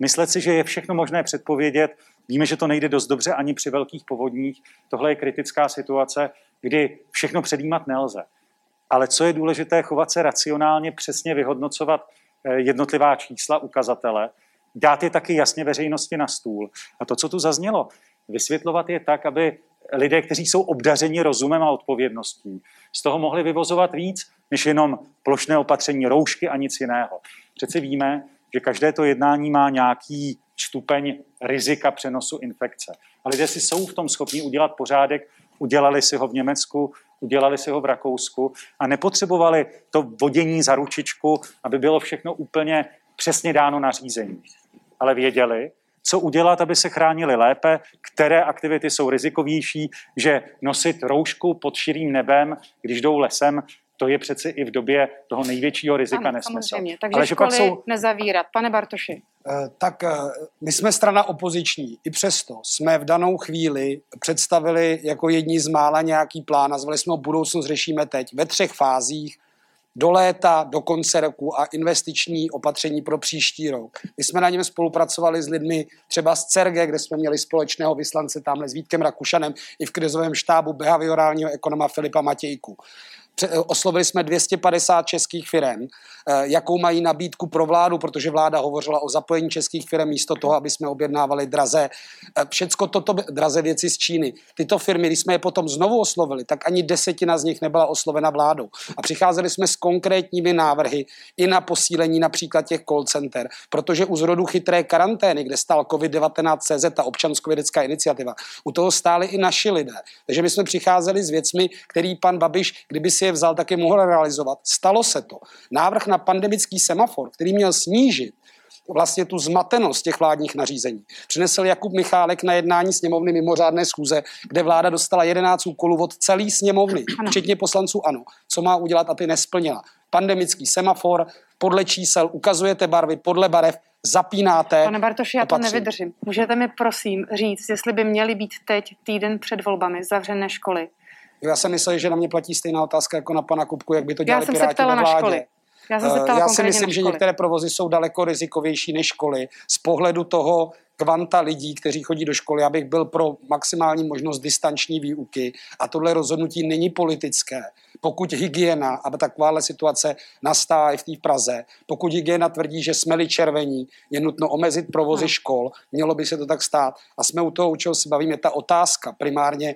Myslet si, že je všechno možné předpovědět, víme, že to nejde dost dobře ani při velkých povodních. Tohle je kritická situace, kdy všechno předjímat nelze. Ale co je důležité, chovat se racionálně, přesně vyhodnocovat eh, jednotlivá čísla, ukazatele, dát je taky jasně veřejnosti na stůl. A to, co tu zaznělo, vysvětlovat je tak, aby lidé, kteří jsou obdařeni rozumem a odpovědností, z toho mohli vyvozovat víc, než jenom plošné opatření roušky a nic jiného. Přeci víme, že každé to jednání má nějaký stupeň rizika přenosu infekce. A lidé si jsou v tom schopni udělat pořádek, udělali si ho v Německu, udělali si ho v Rakousku a nepotřebovali to vodění za ručičku, aby bylo všechno úplně přesně dáno na řízení. Ale věděli, co udělat, aby se chránili lépe, které aktivity jsou rizikovější, že nosit roušku pod širým nebem, když jdou lesem, to je přeci i v době toho největšího rizika ano, nesmysl. samozřejmě. Takže Ale že pak školy jsou nezavírat. Pane Bartoši. Eh, Tak eh, my jsme strana opoziční. I přesto jsme v danou chvíli představili jako jedni z mála nějaký plán. Nazvali jsme ho Budoucnost řešíme teď ve třech fázích. Do léta, do konce roku a investiční opatření pro příští rok. My jsme na něm spolupracovali s lidmi třeba z CERGE, kde jsme měli společného vyslance tamhle s Vítkem Rakušanem i v krizovém štábu behaviorálního ekonoma Filipa Matějku. Eh, Oslovili jsme 250 českých firm, jakou mají nabídku pro vládu, protože vláda hovořila o zapojení českých firm místo toho, aby jsme objednávali draze. eh, Všecko toto draze věci z Číny. Tyto firmy, když jsme je potom znovu oslovili, tak ani desetina z nich nebyla oslovena vládou. A přicházeli jsme s konkrétními návrhy i na posílení například těch call center, protože u zrodu chytré karantény, kde stál COVID-19 CZ, ta občanskovědecká iniciativa, u toho stáli i naši lidé. Takže my jsme přicházeli s věcmi, který pan Babiš, kdyby si je vzal, tak je mohl realizovat. Stalo se to. Návrh na pandemický semafor, který měl snížit vlastně tu zmatenost těch vládních nařízení. Přinesl Jakub Michálek na jednání sněmovny mimořádné schůze, kde vláda dostala 11 úkolů od celé sněmovny, ano. včetně poslanců ANO. Co má udělat a ty nesplnila. Pandemický semafor, podle čísel ukazujete barvy, podle barev zapínáte. Pane Bartoši, já to opatření. nevydržím. Můžete mi prosím říct, jestli by měly být teď týden před volbami zavřené školy? Já jsem myslel, že na mě platí stejná otázka jako na pana Kupku, jak by to Já dělali jsem se Piráti ptala ve na vládě. školy. Já jsem se Eh, ptala Já si myslím, že některé provozy jsou daleko rizikovější než školy. Z pohledu toho kvanta lidí, kteří chodí do školy, abych byl pro maximální možnost distanční výuky. A tohle rozhodnutí není politické. Pokud hygiena, a takováhle situace nastává i v té Praze, pokud hygiena tvrdí, že jsme-li červení, je nutno omezit provozy Hmm. škol, mělo by se to tak stát. A jsme u toho, u čeho se bavíme, ta otázka primárně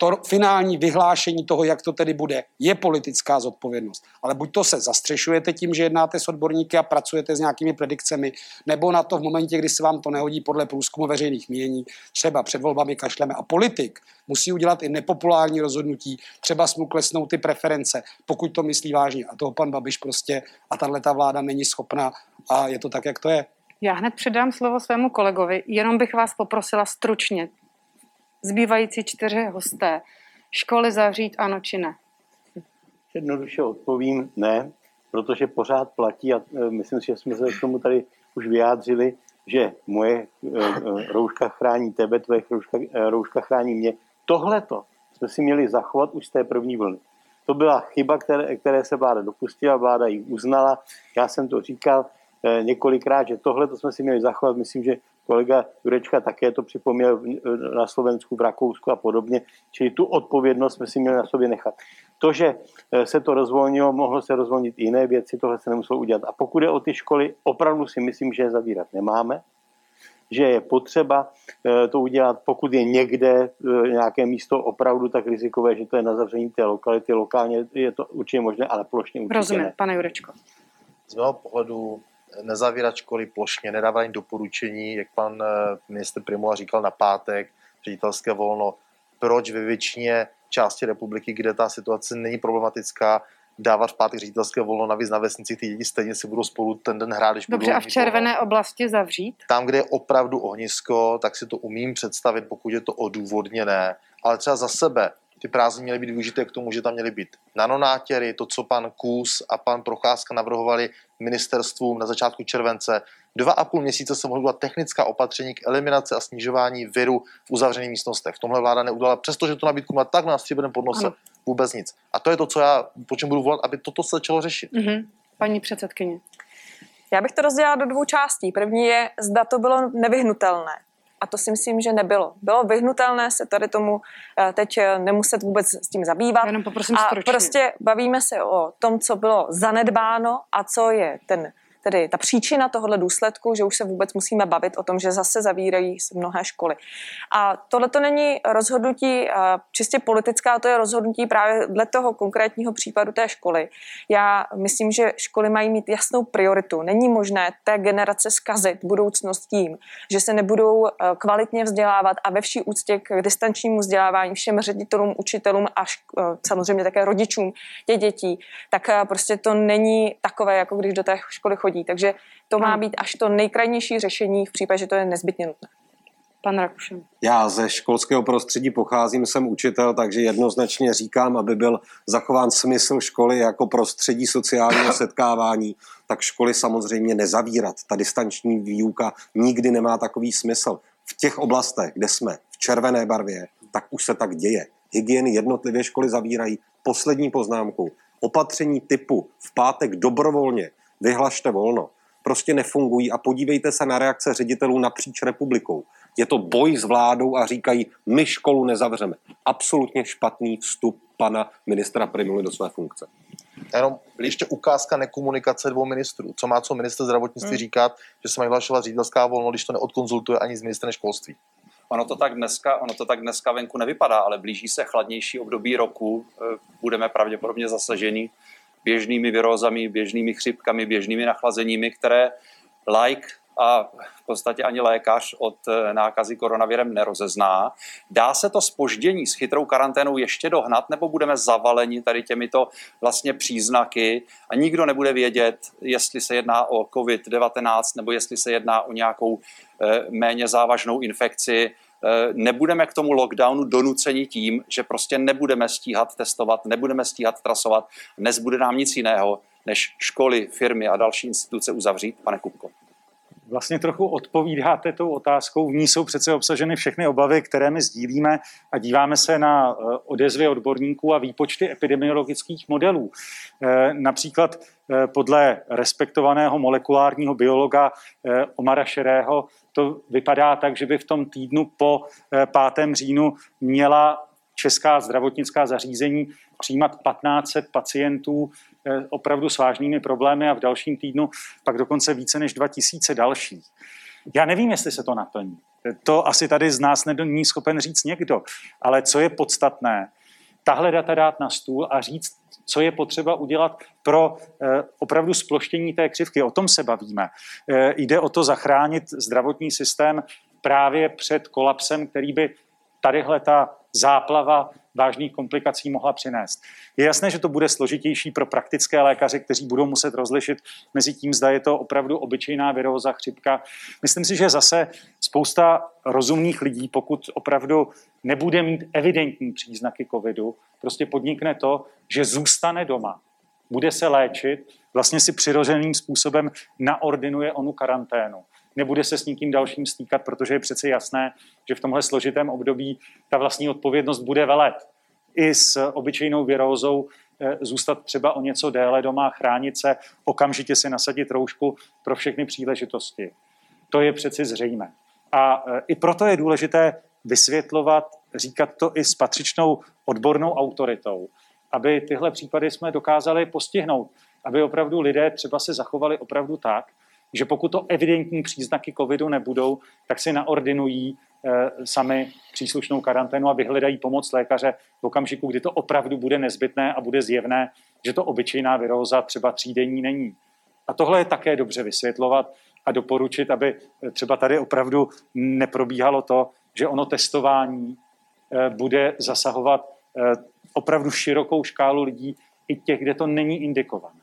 to finální vyhlášení toho, jak to tedy bude, je politická zodpovědnost. Ale buď to se zastřešujete tím, že jednáte s odborníky a pracujete s nějakými predikcemi, nebo na to v momentě, kdy se vám to nehodí podle průzkumu veřejných mění, třeba před volbami kašleme. A politik musí udělat i nepopulární rozhodnutí, třeba mu klesnou ty preference, pokud to myslí vážně. A toho pan Babiš prostě a tahle ta vláda není schopná a je to tak, jak to je. Já hned předám slovo svému kolegovi, jenom bych vás poprosila stručně. Zbývající čtyři hosté. Školy zavřít ano či ne? Jednoduše odpovím ne, protože pořád platí, a e, myslím si, že jsme se k tomu tady už vyjádřili, že moje e, e, rouška chrání tebe, tvoje rouška, rouška chrání mě. Tohleto jsme si měli zachovat už z té první vlny. To byla chyba, které, které se vláda dopustila, vláda ji uznala. Já jsem to říkal několikrát, že tohle to jsme si měli zachovat. Myslím, že kolega Jurečka také to připomněl na Slovensku, v Rakousku a podobně. Čili tu odpovědnost jsme si měli na sobě nechat. To, že eh, se to rozvolnilo, mohlo se rozvolnit i jiné věci, tohle se nemuselo udělat. A pokud je o ty školy, opravdu si myslím, že je zavírat nemáme, že je potřeba eh, to udělat, pokud je někde eh, nějaké místo opravdu tak rizikové, že to je na zavření té lokality, lokálně je to určitě možné, ale plošně určitě Rozumím, ne. pane Jurečko. z mého pohledu nezavírat školy plošně, nedávat ani doporučení, jak pan eh, ministr Primula říkal na pátek, ředitelské volno, proč ve většině části republiky, kde ta situace není problematická, dávat v pátek ředitelské volno, navíc na vesnici ty děti stejně si budou spolu ten den hrát, když Dobře, budou a v červené oblasti zavřít? tam, kde je opravdu ohnisko, tak si to umím představit, pokud je to odůvodněné. Ale třeba za sebe ty prázdniny měly být využité k tomu, že tam měly být nanonátěry, to, co pan Kůs a pan Procházka navrhovali ministerstvům na začátku července. Dva a půl měsíce se udělat technická opatření k eliminaci a snižování viru v uzavřených místnostech. V tomhle vláda neudělala, přestože tu nabídku má tak na stříbrném podnose, Ano. vůbec nic. A to je to, co já, po čem budu volat, aby toto se začalo řešit. Mhm. Paní předsedkyně. Já bych to rozdělila do dvou částí. První je, zda to bylo nevyhnutelné. A to si myslím, že nebylo. Bylo vyhnutelné se tady tomu eh, teď eh, nemuset vůbec s tím zabývat. Jenom poprosím a stručně. prostě bavíme se o tom, co bylo zanedbáno a co je ten tedy ta příčina tohohle důsledku, že už se vůbec musíme bavit o tom, že zase zavírají se mnohé školy. A tohle to není rozhodnutí čistě politická, to je rozhodnutí právě dle toho konkrétního případu té školy. Já myslím, že školy mají mít jasnou prioritu. Není možné té generace zkazit budoucnost tím, že se nebudou eh, kvalitně vzdělávat a ve vší úctě k distančnímu vzdělávání všem ředitelům, učitelům a eh, samozřejmě také rodičům těch dětí, tak eh, prostě to není takové, jako když do té školy chodí. Takže to má být až to nejkrajnější řešení v případě, že to je nezbytně nutné. Pan Rakušan. Já ze školského prostředí pocházím, jsem učitel, takže jednoznačně říkám, aby byl zachován smysl školy jako prostředí sociálního setkávání, tak školy samozřejmě nezavírat. Ta distanční výuka nikdy nemá takový smysl. V těch oblastech, kde jsme v červené barvě, tak už se tak děje. Hygieny jednotlivě školy zavírají. Poslední poznámku. Opatření typu v pátek dobrovolně vyhlašte volno prostě nefungují a podívejte se na reakce ředitelů napříč republikou. Je to boj s vládou a říkají, my školu nezavřeme. Absolutně špatný vstup pana ministra Primuly do své funkce. Jenom ještě ukázka nekomunikace dvou ministrů. Co má co minister zdravotnictví hmm. říkat, že se mají vyhlašovat ředitelská volno, když to neodkonzultuje ani s ministrem školství. Ono to, tak dneska, ono to tak dneska venku nevypadá, ale blíží se chladnější období roku, eh, budeme pravděpodobně zasaženi běžnými virózami, běžnými chřipkami, běžnými nachlazeními, které like a v podstatě ani lékař od eh, nákazy koronavirem nerozezná. Dá se to spoždění s chytrou karanténou ještě dohnat, nebo budeme zavaleni tady těmito vlastně příznaky a nikdo nebude vědět, jestli se jedná o COVID-19 nebo jestli se jedná o nějakou eh, méně závažnou infekci, nebudeme k tomu lockdownu donuceni tím, že prostě nebudeme stíhat testovat, nebudeme stíhat trasovat. Dnes nám nic jiného, než školy, firmy a další instituce uzavřít, pane Kupko vlastně trochu odpovídáte tou otázkou. V ní jsou přece obsaženy všechny obavy, které my sdílíme a díváme se na eh, odezvy odborníků a výpočty epidemiologických modelů. Eh, například podle respektovaného molekulárního biologa Omara Šerého to vypadá tak, že by v tom týdnu po 5. Eh, říjnu měla česká zdravotnická zařízení přijímat 1500 pacientů eh, opravdu s vážnými problémy a v dalším týdnu pak dokonce více než 2000 dalších. Já nevím, jestli se to naplní. To asi tady z nás není schopen říct někdo. Ale co je podstatné, tahle data dát na stůl a říct, co je potřeba udělat pro eh, opravdu sploštění té křivky. O tom se bavíme. Eh, jde o to zachránit zdravotní systém právě před kolapsem, který by tadyhle ta záplava vážných komplikací mohla přinést. Je jasné, že to bude složitější pro praktické lékaře, kteří budou muset rozlišit mezi tím, zda je to opravdu obyčejná viróza, chřipka. Myslím si, že zase spousta rozumných lidí, pokud opravdu nebude mít evidentní příznaky covidu, prostě podnikne to, že zůstane doma, bude se léčit, vlastně si přirozeným způsobem naordinuje onu karanténu nebude se s nikým dalším stýkat, protože je přece jasné, že v tomhle složitém období ta vlastní odpovědnost bude velet. I s obyčejnou virózou eh, zůstat třeba o něco déle doma, chránit se, okamžitě si nasadit roušku pro všechny příležitosti. To je přeci zřejmé. A eh, i proto je důležité vysvětlovat, říkat to i s patřičnou odbornou autoritou, aby tyhle případy jsme dokázali postihnout, aby opravdu lidé třeba se zachovali opravdu tak, že pokud to evidentní příznaky covidu nebudou, tak si naordinují e, sami příslušnou karanténu a vyhledají pomoc lékaře v okamžiku, kdy to opravdu bude nezbytné a bude zjevné, že to obyčejná viróza třeba třídenní není. A tohle je také dobře vysvětlovat a doporučit, aby eh, třeba tady opravdu neprobíhalo to, že ono testování e, bude zasahovat opravdu širokou škálu lidí, i těch, kde to není indikované.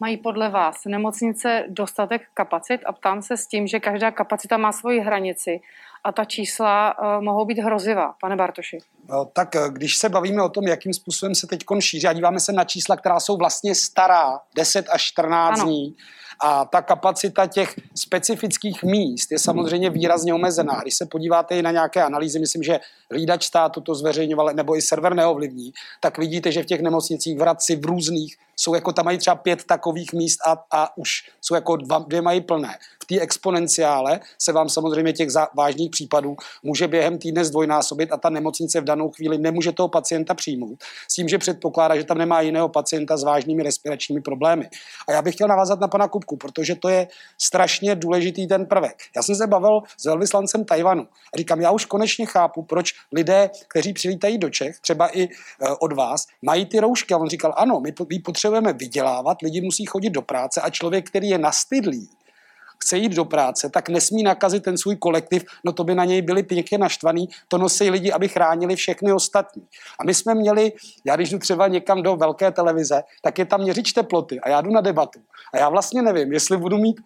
Mají podle vás nemocnice dostatek kapacit a ptám se s tím, že každá kapacita má svoji hranici a ta čísla uh, mohou být hrozivá. Pane Bartoši. No, tak eh, když se bavíme o tom, jakým způsobem se teď šíří a díváme se na čísla, která jsou vlastně stará, 10 až 14 ano. dní, a ta kapacita těch specifických míst je samozřejmě výrazně omezená. Když se podíváte i na nějaké analýzy, myslím, že hlídač státu to zveřejňoval, nebo i server neovlivní, tak vidíte, že v těch nemocnicích v Hradci v různých jsou jako tam mají třeba pět takových míst a, a už jsou jako dva, dvě mají plné. V té exponenciále se vám samozřejmě těch vážných případů může během týdne zdvojnásobit a ta nemocnice v danou chvíli nemůže toho pacienta přijmout s tím, že předpokládá, že tam nemá jiného pacienta s vážnými respiračními problémy. A já bych chtěl navázat na pana Kupku, protože to je strašně důležitý ten prvek. Já jsem se bavil s velvyslancem Tajvanu a říkám, já už konečně chápu, proč lidé, kteří přilítají do Čech, třeba i e, od vás, mají ty roušky. A on říkal, ano, my, my potřebujeme vydělávat, lidi musí chodit do práce a člověk, který je nastydlý, chce jít do práce, tak nesmí nakazit ten svůj kolektiv, no to by na něj byli pěkně naštvaný, to nosí lidi, aby chránili všechny ostatní. A my jsme měli, já když jdu třeba někam do velké televize, tak je tam měřič teploty a já jdu na debatu. A já vlastně nevím, jestli budu mít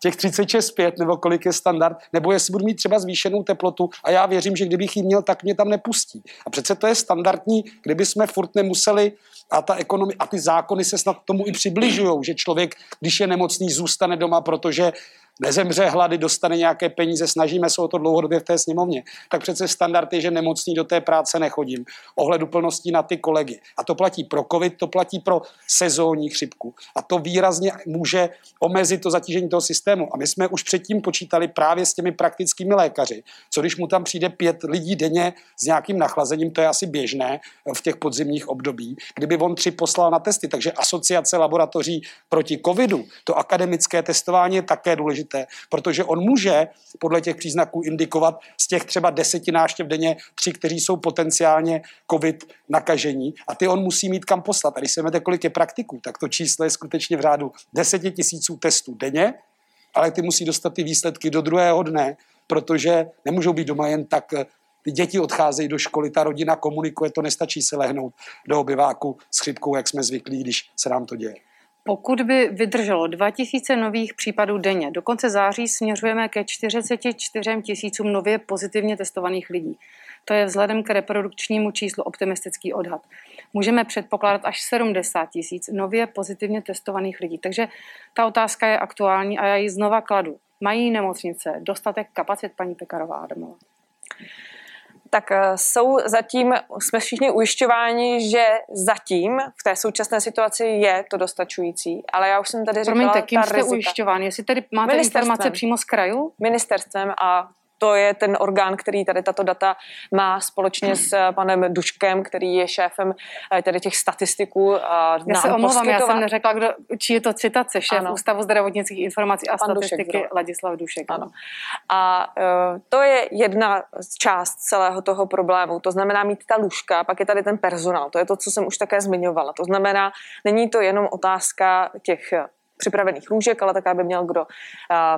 těch 36,5 nebo kolik je standard, nebo jestli budu mít třeba zvýšenou teplotu a já věřím, že kdybych ji měl, tak mě tam nepustí. A přece to je standardní, kdyby jsme furt nemuseli a ta ekonomie a ty zákony se snad tomu i přibližují, že člověk, když je nemocný, zůstane doma, protože nezemře hlady, dostane nějaké peníze, snažíme se o to dlouhodobě v té sněmovně, tak přece standard je, že nemocný do té práce nechodím. Ohledu plností na ty kolegy. A to platí pro covid, to platí pro sezónní chřipku. A to výrazně může omezit to zatížení toho systému. A my jsme už předtím počítali právě s těmi praktickými lékaři. Co když mu tam přijde pět lidí denně s nějakým nachlazením, to je asi běžné v těch podzimních období, kdyby on tři poslal na testy. Takže asociace laboratoří proti covidu, to akademické testování je také důležité důležité, protože on může podle těch příznaků indikovat z těch třeba deseti náštěv denně tři, kteří jsou potenciálně covid nakažení a ty on musí mít kam poslat. A když se vezmete, kolik je praktiků, tak to číslo je skutečně v řádu deseti tisíců testů denně, ale ty musí dostat ty výsledky do druhého dne, protože nemůžou být doma jen tak ty děti odcházejí do školy, ta rodina komunikuje, to nestačí se lehnout do obyváku s chřipkou, jak jsme zvyklí, když se nám to děje. Pokud by vydrželo 2000 nových případů denně, do konce září směřujeme ke 44 tisícům nově pozitivně testovaných lidí. To je vzhledem k reprodukčnímu číslu optimistický odhad. Můžeme předpokládat až 70 tisíc nově pozitivně testovaných lidí. Takže ta otázka je aktuální a já ji znova kladu. Mají nemocnice dostatek kapacit, paní Pekarová Adamová? Tak eh, jsou zatím, jsme všichni ujišťováni, že zatím v té současné situaci je to dostačující, ale já už jsem tady říkala, Promiňte, kým jste ujišťováni? Jestli tady máte informace přímo z kraju? Ministerstvem a to je ten orgán, který tady tato data má společně s eh, panem Duškem, který je šéfem eh, tady těch statistiků. Já se omlouvám, já jsem neřekla, kdo, či je to citace, šéf ano. Ústavu zdravotnických informací a Pan statistiky Dušek, Ladislav Dušek. Ano. A uh, to je jedna část celého toho problému. To znamená mít ta lůžka, pak je tady ten personál. To je to, co jsem už také zmiňovala. To znamená, není to jenom otázka těch připravených lůžek, ale také by měl kdo uh,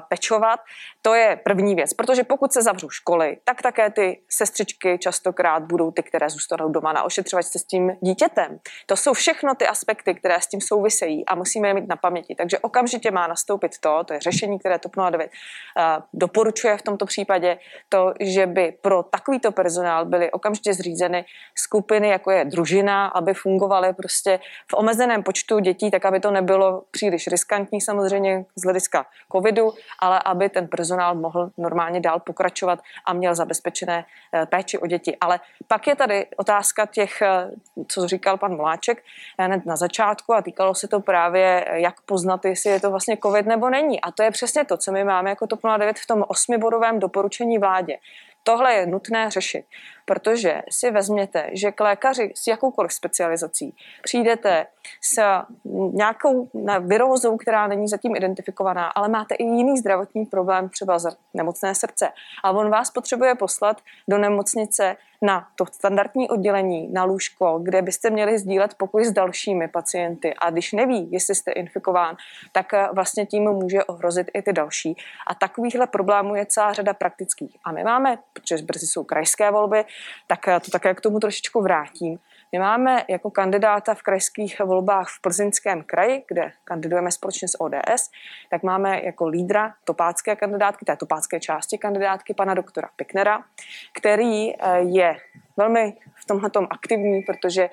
pečovat. To je první věc, protože pokud se zavřou školy, tak také ty sestřičky častokrát budou ty, které zůstanou doma na ošetřovačce s tím dítětem. To jsou všechno ty aspekty, které s tím souvisejí a musíme je mít na paměti. Takže okamžitě má nastoupit to, to je řešení, které TOP 09 uh, doporučuje v tomto případě, to, že by pro takovýto personál byly okamžitě zřízeny skupiny, jako je družina, aby fungovaly prostě v omezeném počtu dětí, tak aby to nebylo příliš riskantní riskantní samozřejmě z hlediska covidu, ale aby ten personál mohl normálně dál pokračovat a měl zabezpečené eh, péči o děti. Ale pak je tady otázka těch, eh, co říkal pan Mláček eh, hned na začátku a týkalo se to právě, jak poznat, jestli je to vlastně covid nebo není. A to je přesně to, co my máme jako TOP 09 v tom osmibodovém doporučení vládě. Tohle je nutné řešit, protože si vezměte, že k lékaři s jakoukoliv specializací přijdete s nějakou virózou, která není zatím identifikovaná, ale máte i jiný zdravotní problém, třeba nemocné srdce. A on vás potřebuje poslat do nemocnice na to standardní oddělení, na lůžko, kde byste měli sdílet pokoj s dalšími pacienty. A když neví, jestli jste infikován, tak eh, vlastně tím může ohrozit i ty další. A takovýchhle problémů je celá řada praktických. A my máme, protože brzy jsou krajské volby, tak to také k tomu trošičku vrátím. My máme jako kandidáta v krajských volbách v Plzeňském kraji, kde kandidujeme společně s ODS, tak máme jako lídra topácké kandidátky, té topácké části kandidátky, pana doktora Piknera, který eh, je velmi v tomhle aktivní, protože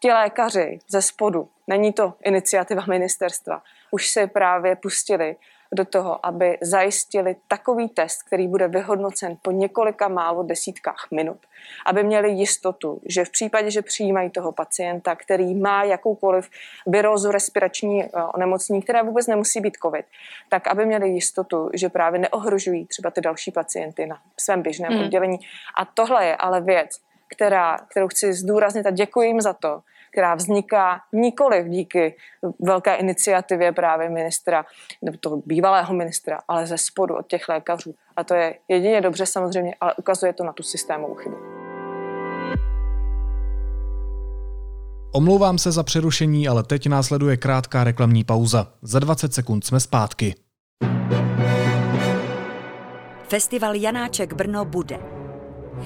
ti lékaři ze spodu, není to iniciativa ministerstva, už se právě pustili do toho, aby zajistili takový test, který bude vyhodnocen po několika málo desítkách minut, aby měli jistotu, že v případě, že přijímají toho pacienta, který má jakoukoliv virózu respirační eh, onemocnění, které vůbec nemusí být COVID, tak aby měli jistotu, že právě neohrožují třeba ty další pacienty na svém běžném hmm. oddělení. A tohle je ale věc, která, kterou chci zdůraznit a děkuji jim za to, která vzniká nikoli díky velké iniciativě právě ministra, nebo toho bývalého ministra, ale ze spodu od těch lékařů. A to je jedině dobře samozřejmě, ale ukazuje to na tu systémovou chybu. Omlouvám se za přerušení, ale teď následuje krátká reklamní pauza. Za 20 sekund jsme zpátky. Festival Janáček Brno bude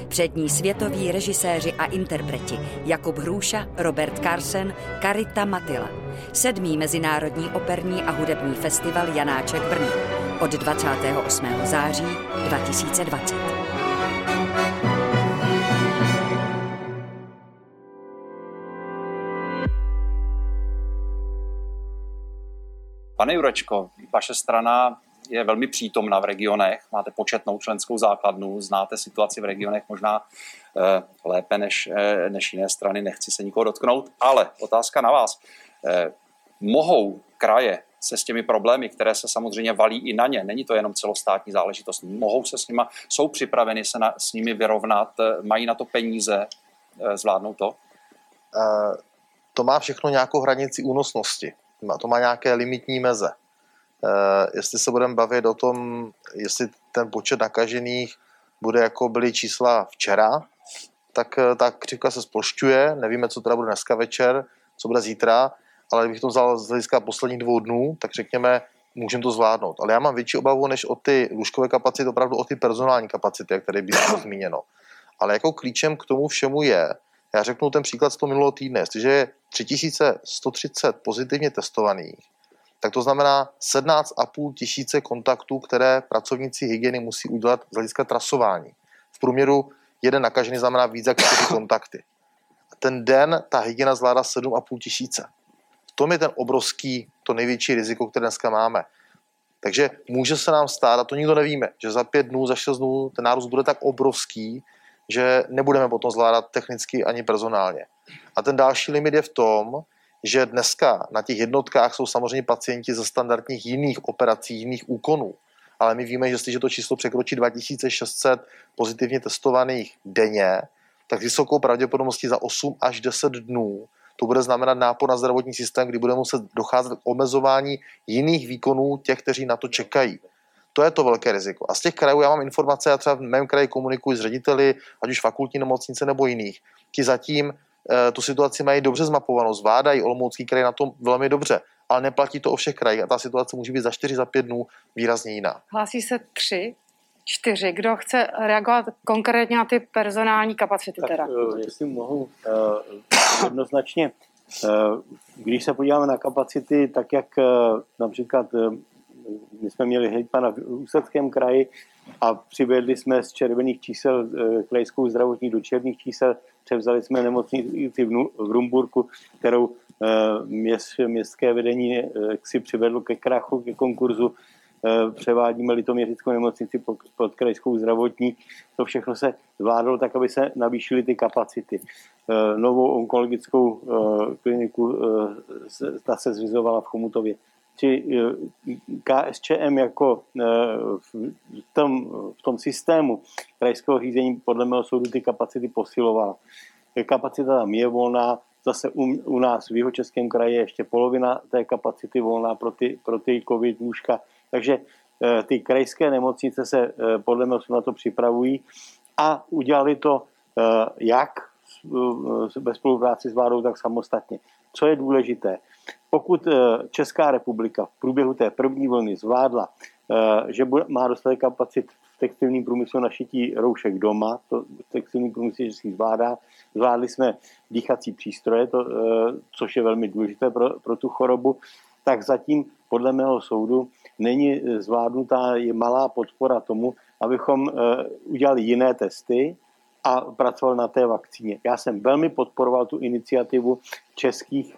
Přední světoví režiséři a interpreti Jakub Hrůša, Robert Carsen, Karita Matila. Sedmý mezinárodní operní a hudební festival Janáček Brno. od 28. září 2020. Pane Jurečko, vaše strana je velmi přítomna v regionech, máte početnou členskou základnu, znáte situaci v regionech možná eh, lépe než, eh, než jiné strany, nechci se nikoho dotknout, ale otázka na vás. Eh, mohou kraje se s těmi problémy, které se samozřejmě valí i na ně, není to jenom celostátní záležitost, mohou se s nimi, jsou připraveni se na, s nimi vyrovnat, mají na to peníze, zvládnou to? To má všechno nějakou hranici únosnosti. To má nějaké limitní meze. Eh, jestli se budeme bavit o tom, jestli ten počet nakažených bude jako byly čísla včera, tak eh, ta křivka se splošťuje, nevíme, co teda bude dneska večer, co bude zítra, ale kdybych to vzal z hlediska posledních dvou dnů, tak řekněme, můžeme to zvládnout. Ale já mám větší obavu než o ty lůžkové kapacity, opravdu o ty personální kapacity, jak tady bylo zmíněno. Ale jako klíčem k tomu všemu je, já řeknu ten příklad z toho minulého týdne, jestliže je 3130 pozitivně testovaných, tak to znamená 17,5 tisíce kontaktů, které pracovníci hygieny musí udělat z hlediska trasování. V průměru jeden nakažený znamená víc jak 4 kontakty. A ten den ta hygiena zvládá 7,5 tisíce. V tom je ten obrovský, to největší riziko, které dneska máme. Takže může se nám stát, a to nikdo nevíme, že za pět dnů, za šest dnů ten nárůst bude tak obrovský, že nebudeme potom zvládat technicky ani personálně. A ten další limit je v tom, že dneska na těch jednotkách jsou samozřejmě pacienti ze standardních jiných operací, jiných úkonů. Ale my víme, že jestliže to číslo překročí 2600 pozitivně testovaných denně, tak vysokou pravděpodobností za 8 až 10 dnů to bude znamenat nápor na zdravotní systém, kdy bude muset docházet k omezování jiných výkonů těch, kteří na to čekají. To je to velké riziko. A z těch krajů já mám informace, já třeba v mém kraji komunikuji s řediteli, ať už fakultní nemocnice nebo jiných. Ti zatím tu situaci mají dobře zmapovanou, zvládají Olomoucký kraj na tom velmi dobře, ale neplatí to o všech krajích a ta situace může být za 4, za 5 dnů výrazně jiná. Hlásí se tři, čtyři. Kdo chce reagovat konkrétně na ty personální kapacity tak, teda? Uh, jestli mohu uh, jednoznačně, uh, když se podíváme na kapacity, tak jak uh, například uh, my jsme měli hejtmana v Ústeckém kraji a přivedli jsme z červených čísel krajskou zdravotní do černých čísel, převzali jsme nemocnici v Rumburku, kterou měst, městské vedení si přivedlo ke krachu, ke konkurzu, převádíme litoměřickou nemocnici pod, pod krajskou zdravotní. To všechno se zvládlo tak, aby se navýšily ty kapacity. Novou onkologickou kliniku ta se zřizovala v Chomutově či eh, KSČM jako eh, v tom, v tom systému krajského řízení podle mého soudu ty kapacity posilovala. Kapacita tam je volná, zase u, u nás v Jihočeském kraji je ještě polovina té kapacity volná pro ty, pro ty covid lůžka. Takže eh, ty krajské nemocnice se podle mého na to připravují a udělali to jak ve spolupráci s vládou, tak samostatně. Co je důležité? Pokud eh, Česká republika v průběhu té první vlny zvládla, eh, že má dostatek kapacit v textilním průmyslu na šití roušek doma, to textilní průmysl si zvládá, zvládli jsme dýchací přístroje, to, eh, což je velmi důležité pro, pro tu chorobu, tak zatím podle mého soudu není zvládnutá je malá podpora tomu, abychom udělali jiné testy, a pracoval na té vakcíně. Já jsem velmi podporoval tu iniciativu českých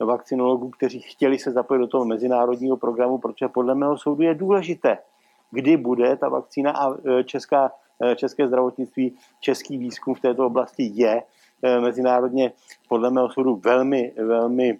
vakcinologů, kteří chtěli se zapojit do toho mezinárodního programu, protože podle mého soudu je důležité, kdy bude ta vakcína a e, česká, e, české zdravotnictví, český výzkum v této oblasti je e, mezinárodně podle mého soudu velmi, velmi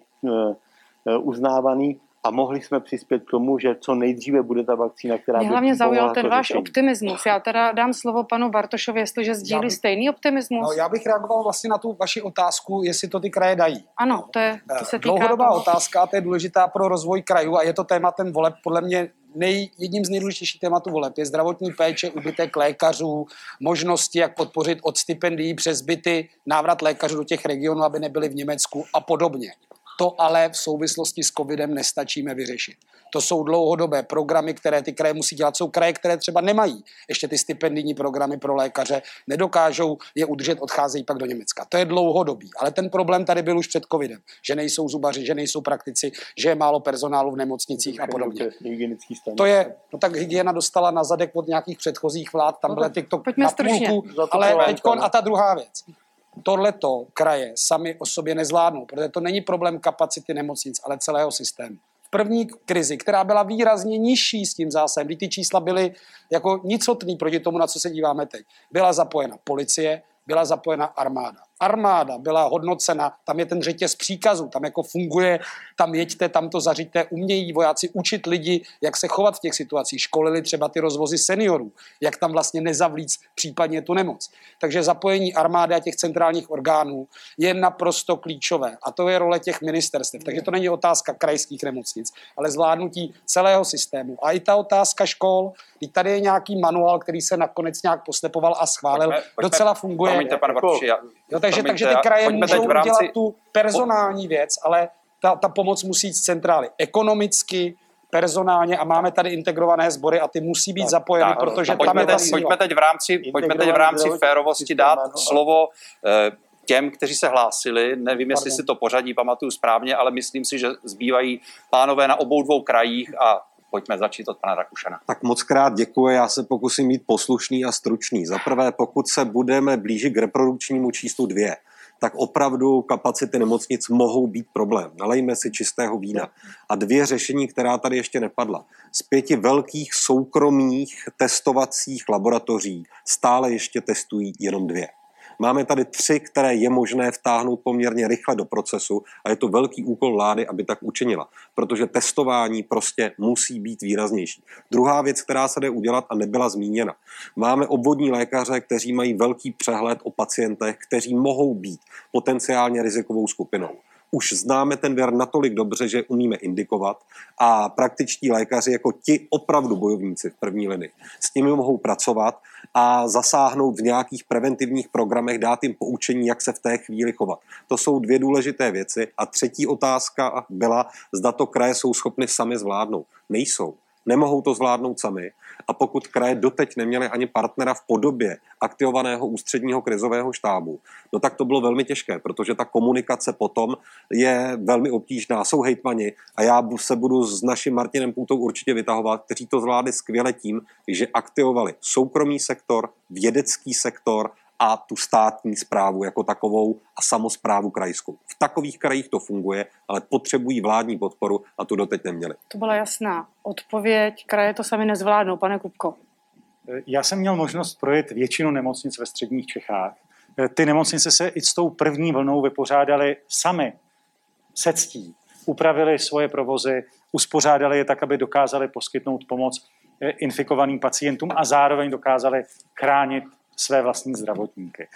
uznávaný a mohli jsme přispět k tomu, že co nejdříve bude ta vakcína, která Mě hlavně zaujal ten váš řešení. optimismus. Já teda dám slovo panu Bartošovi, jestliže sdílí bych, stejný optimismus. No, já bych reagoval vlastně na tu vaši otázku, jestli to ty kraje dají. Ano, to, je, to se týká Dlouhodobá toho. otázka, to je důležitá pro rozvoj krajů a je to tématem voleb podle mě nej, jedním z nejdůležitějších tématů voleb je zdravotní péče, ubytek lékařů, možnosti, jak podpořit od stipendií přes byty návrat lékařů do těch regionů, aby nebyli v Německu a podobně. To ale v souvislosti s covidem nestačíme vyřešit. To jsou dlouhodobé programy, které ty kraje musí dělat. Jsou kraje, které třeba nemají ještě ty stipendijní programy pro lékaře, nedokážou je udržet, odcházejí pak do Německa. To je dlouhodobý. Ale ten problém tady byl už před covidem, že nejsou zubaři, že nejsou praktici, že je málo personálu v nemocnicích a podobně. To je, no tak hygiena dostala na zadek od nějakých předchozích vlád, tam byly TikTok na půlku, ale teď a ta druhá věc tohleto kraje sami o sobě nezvládnou, protože to není problém kapacity nemocnic, ale celého systému. V první krizi, která byla výrazně nižší s tím zásahem, kdy ty čísla byly jako nicotný proti tomu, na co se díváme teď, byla zapojena policie, byla zapojena armáda armáda byla hodnocena, tam je ten řetěz příkazů, tam jako funguje, tam jeďte, tam to zařiďte, umějí vojáci učit lidi, jak se chovat v těch situacích, školili třeba ty rozvozy seniorů, jak tam vlastně nezavlíc případně tu nemoc. Takže zapojení armády a těch centrálních orgánů je naprosto klíčové a to je role těch ministerstev. Takže to není otázka krajských nemocnic, ale zvládnutí celého systému. A i ta otázka škol, i tady je nějaký manuál, který se nakonec nějak poslepoval a schválil, pojďme, pojďme, docela funguje. Promiňte, pane Bartuši, já, jo, takže, takže ty kraje můžou rámci... dělat tu personální věc, ale ta, ta pomoc musí jít z centrály ekonomicky, personálně a máme tady integrované sbory a ty musí být zapojeny, tak, protože tam je ta teď, pojďme teď v rámci, pojďme teď v rámci férovosti dát no, slovo eh, těm, kteří se hlásili. Nevím, Pardon. jestli si to pořadí pamatuju správně, ale myslím si, že zbývají pánové na obou dvou krajích a pojďme začít od pana Rakušana. Tak moc krát děkuji, já se pokusím být poslušný a stručný. Za prvé, pokud se budeme blížit k reprodukčnímu číslu dvě, tak opravdu kapacity nemocnic mohou být problém. Nalejme si čistého vína. A dvě řešení, která tady ještě nepadla. Z pěti velkých soukromých testovacích laboratoří stále ještě testují jenom dvě. Máme tady tři, které je možné vtáhnout poměrně rychle do procesu a je to velký úkol vlády, aby tak učinila, protože testování prostě musí být výraznější. Druhá věc, která se jde udělat a nebyla zmíněna. Máme obvodní lékaře, kteří mají velký přehled o pacientech, kteří mohou být potenciálně rizikovou skupinou už známe ten věr natolik dobře, že umíme indikovat a praktičtí lékaři jako ti opravdu bojovníci v první linii s nimi mohou pracovat a zasáhnout v nějakých preventivních programech, dát jim poučení, jak se v té chvíli chovat. To jsou dvě důležité věci. A třetí otázka byla, zda to kraje jsou schopny sami zvládnout. Nejsou. Nemohou to zvládnout sami. A pokud kraje doteď neměly ani partnera v podobě aktivovaného ústředního krizového štábu, no tak to bylo velmi těžké, protože ta komunikace potom je velmi obtížná. Jsou hejtmani a já se budu s naším Martinem Půtou určitě vytahovat, kteří to zvládli skvěle tím, že aktivovali soukromý sektor, vědecký sektor, a tu státní zprávu jako takovou a samozprávu krajskou. V takových krajích to funguje, ale potřebují vládní podporu a tu doteď neměli. To byla jasná odpověď. Kraje to sami nezvládnou, pane Kupko. Já jsem měl možnost projet většinu nemocnic ve středních Čechách. Ty nemocnice se i s tou první vlnou vypořádali sami se ctí. Upravili svoje provozy, uspořádali je tak, aby dokázali poskytnout pomoc infikovaným pacientům a zároveň dokázali chránit své vlastní zdravotníky.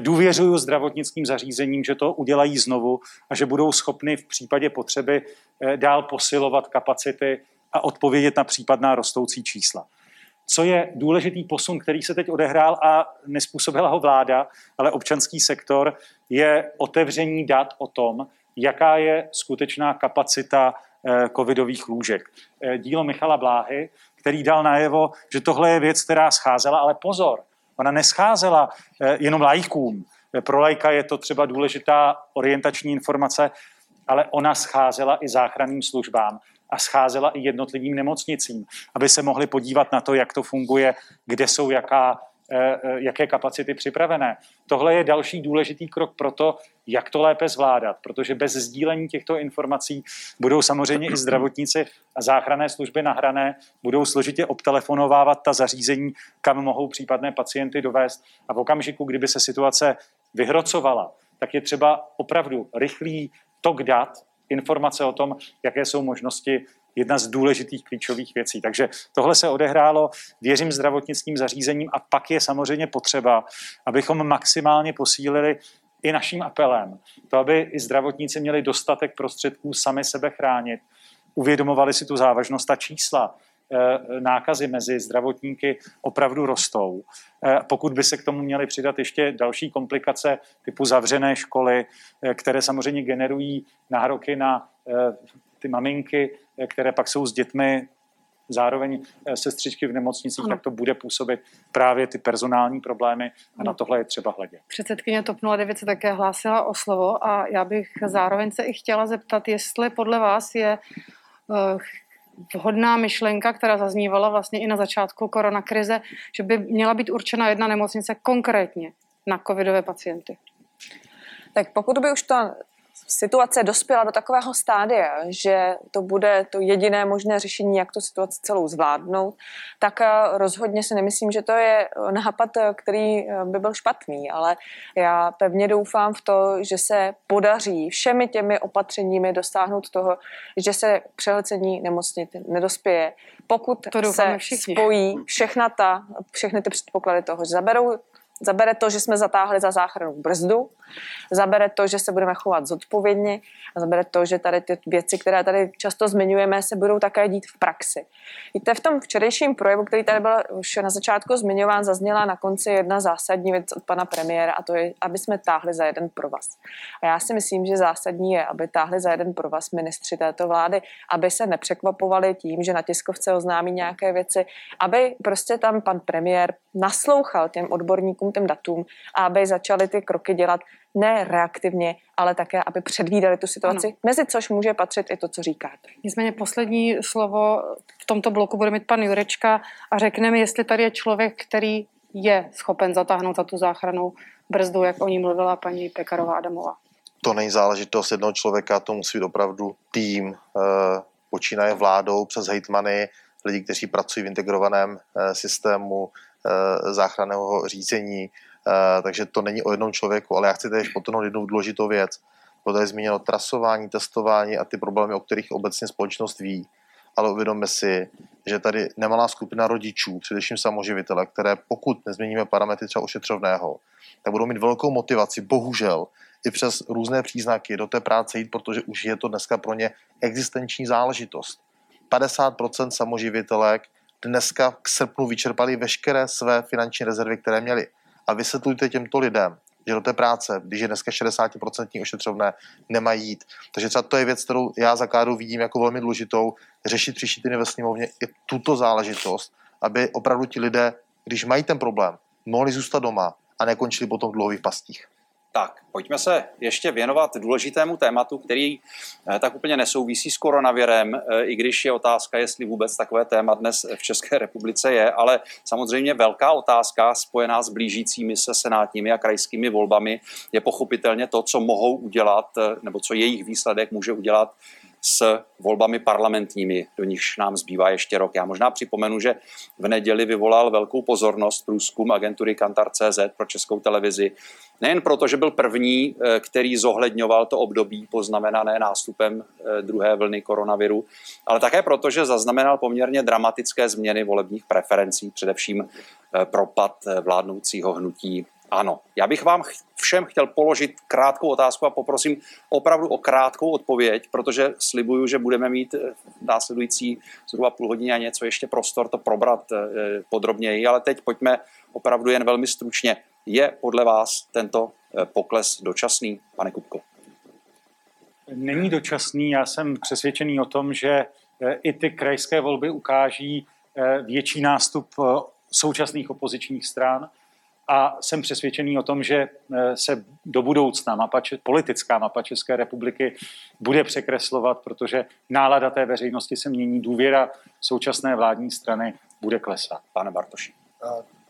Důvěřuju zdravotnickým zařízením, že to udělají znovu a že budou schopny v případě potřeby eh, dál posilovat kapacity a odpovědět na případná rostoucí čísla. Co je důležitý posun, který se teď odehrál a nespůsobila ho vláda, ale občanský sektor, je otevření dat o tom, jaká je skutečná kapacita eh, covidových lůžek. Eh, dílo Michala Bláhy, který dal najevo, že tohle je věc, která scházela, ale pozor, Ona nescházela eh, jenom lajkům. Pro lajka je to třeba důležitá orientační informace, ale ona scházela i záchranným službám a scházela i jednotlivým nemocnicím, aby se mohli podívat na to, jak to funguje, kde jsou jaká Eh, eh, jaké kapacity připravené. Tohle je další důležitý krok pro to, jak to lépe zvládat, protože bez sdílení těchto informací budou samozřejmě i zdravotníci a záchranné služby nahrané, budou složitě obtelefonovávat ta zařízení, kam mohou případné pacienty dovést. A v okamžiku, kdyby se situace vyhrocovala, tak je třeba opravdu rychlý tok dat, informace o tom, jaké jsou možnosti jedna z důležitých klíčových věcí. Takže tohle se odehrálo, věřím zdravotnickým zařízením a pak je samozřejmě potřeba, abychom maximálně posílili i naším apelem, to, aby i zdravotníci měli dostatek prostředků sami sebe chránit, uvědomovali si tu závažnost a čísla. nákazy mezi zdravotníky opravdu rostou. Pokud by se k tomu měly přidat ještě další komplikace typu zavřené školy, které samozřejmě generují nároky na ty maminky, které pak jsou s dětmi zároveň eh, sestřičky v nemocnicích, ano. tak to bude působit právě ty personální problémy a na tohle je třeba hledět. Předsedkyně TOP 09 se také hlásila o slovo a já bych zároveň se i chtěla zeptat, jestli podle vás je eh, vhodná myšlenka, která zaznívala vlastně i na začátku koronakrize, že by měla být určena jedna nemocnice konkrétně na covidové pacienty. Tak pokud by už to situace dospěla do takového stádia, že to bude to jediné možné řešení, jak tu situaci celou zvládnout, tak eh, rozhodně si nemyslím, že to je nápad, eh, který eh, by byl špatný, ale já pevně doufám v to, že se podaří všemi těmi opatřeními dosáhnout toho, že se přehlcení nemocnit nedospěje. Pokud to se všichni. spojí všechna ta, všechny ty předpoklady toho, že zaberou Zabere to, že jsme zatáhli za záchranu brzdu, zabere to, že se budeme chovat zodpovědně a zabere to, že tady ty věci, které tady často zmiňujeme, se budou také dít v praxi. Víte, v tom včerejším projevu, který tady byl už na začátku zmiňován, zazněla na konci jedna zásadní věc od pana premiéra a to je, aby jsme táhli za jeden provaz. A já si myslím, že zásadní je, aby táhli za jeden provaz ministři této vlády, aby se nepřekvapovali tím, že na tiskovce oznámí nějaké věci, aby prostě tam pan premiér naslouchal těm odborníkům, těm datům a aby začali ty kroky dělat ne reaktivně, ale také, aby předvídali tu situaci, ano. mezi což může patřit i to, co říkáte. Nicméně poslední slovo v tomto bloku bude mít pan Jurečka a řekne mi, jestli tady je člověk, který je schopen zatáhnout za tu záchranu brzdu, jak o ní mluvila paní Pekarová Adamová. To není záležitost jednoho člověka, to musí být opravdu tým, eh, počínaje vládou přes hejtmany, lidi, kteří pracují v integrovaném eh, systému záchranného řízení, Eh, takže to není o jednom člověku, ale já chci tady potrhnout jednu důležitou věc. Bylo tady zmíněno trasování, testování a ty problémy, o kterých obecně společnost ví. Ale uvědomme si, že tady nemalá skupina rodičů, především samoživitele, které pokud nezměníme parametry třeba ošetřovného, tak budou mít velkou motivaci, bohužel, i přes různé příznaky do té práce jít, protože už je to dneska pro ně existenční záležitost. 50% samoživitelek dneska k srpnu vyčerpali veškeré své finanční rezervy, které měli a vysvětlujte těmto lidem, že do té práce, když je dneska 60% ošetřovné, nemají jít. Takže třeba to je věc, kterou já za Kádu vidím jako velmi důležitou, řešit příští týden ve sněmovně i tuto záležitost, aby opravdu ti lidé, když mají ten problém, mohli zůstat doma a nekončili potom v dlouhých pastích. Tak, pojďme se ještě věnovat důležitému tématu, který eh, tak úplně nesouvisí s koronavirem, eh, i když je otázka, jestli vůbec takové téma dnes v České republice je, ale samozřejmě velká otázka spojená s blížícími se senátními a krajskými volbami je pochopitelně to, co mohou udělat, eh, nebo co jejich výsledek může udělat s volbami parlamentními, do nichž nám zbývá ještě rok. Já možná připomenu, že v neděli vyvolal velkou pozornost průzkum agentury Kantar.cz pro českou televizi. Nejen proto, že byl první, eh, který zohledňoval to období poznamenané nástupem eh, druhé vlny koronaviru, ale také proto, že zaznamenal poměrně dramatické změny volebních preferencí, především eh, propad vládnoucího hnutí ano, já bych vám všem chtěl položit krátkou otázku a poprosím opravdu o krátkou odpověď, protože slibuju, že budeme mít následující zhruba půl hodině a něco ještě prostor to probrat podrobněji, ale teď pojďme opravdu jen velmi stručně. Je podle vás tento eh, pokles dočasný, pane Kupko? Není dočasný, já jsem přesvědčený o tom, že eh, i ty krajské volby ukáží větší nástup současných opozičních stran a jsem přesvědčený o tom, že eh, se do budoucna mapa, politická mapa České republiky bude překreslovat, protože nálada té veřejnosti se mění, důvěra současné vládní strany bude klesat. Pane Bartoši.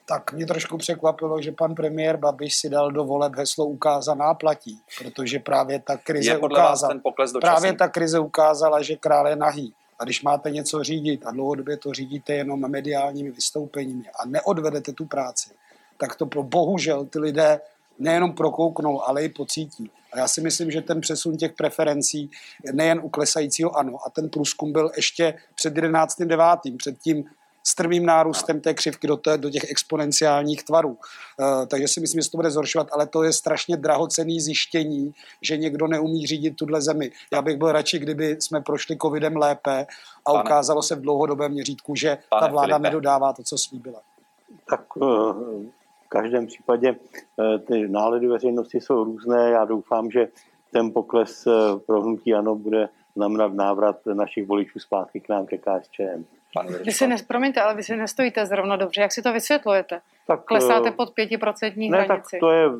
Tak mě trošku překvapilo, že pan premiér Babiš si dal do voleb heslo ukázaná platí, protože právě ta krize ukázala, právě ta krize ukázala, že král je nahý. A když máte něco řídit a dlouhodobě to řídíte jenom mediálními vystoupeními a neodvedete tu práci, tak to pro bohužel ty lidé nejenom prokouknou, ale i pocítí. A já si myslím, že ten přesun těch preferencí nejen u klesajícího ano, a ten průzkum byl ještě před 11.9., před tím strmým nárůstem té křivky do, té, do těch exponenciálních tvarů. Uh, takže si myslím, že se to bude zhoršovat, ale to je strašně drahocený zjištění, že někdo neumí řídit tuhle zemi. Já bych byl radši, kdyby jsme prošli covidem lépe a pane, ukázalo se v dlouhodobém měřítku, že ta vláda Filipe. nedodává to, co slíbila. Tak uh, v každém případě uh, ty nálady veřejnosti jsou různé. Já doufám, že ten pokles pro hnutí ano bude znamenat návrat našich voličů zpátky k nám ke KSČM. Vy si nes, promiňte, ale vy si nestojíte zrovna dobře. Jak si to vysvětlujete? Tak, Klesáte pod pětiprocentní ne, hranici. Tak to je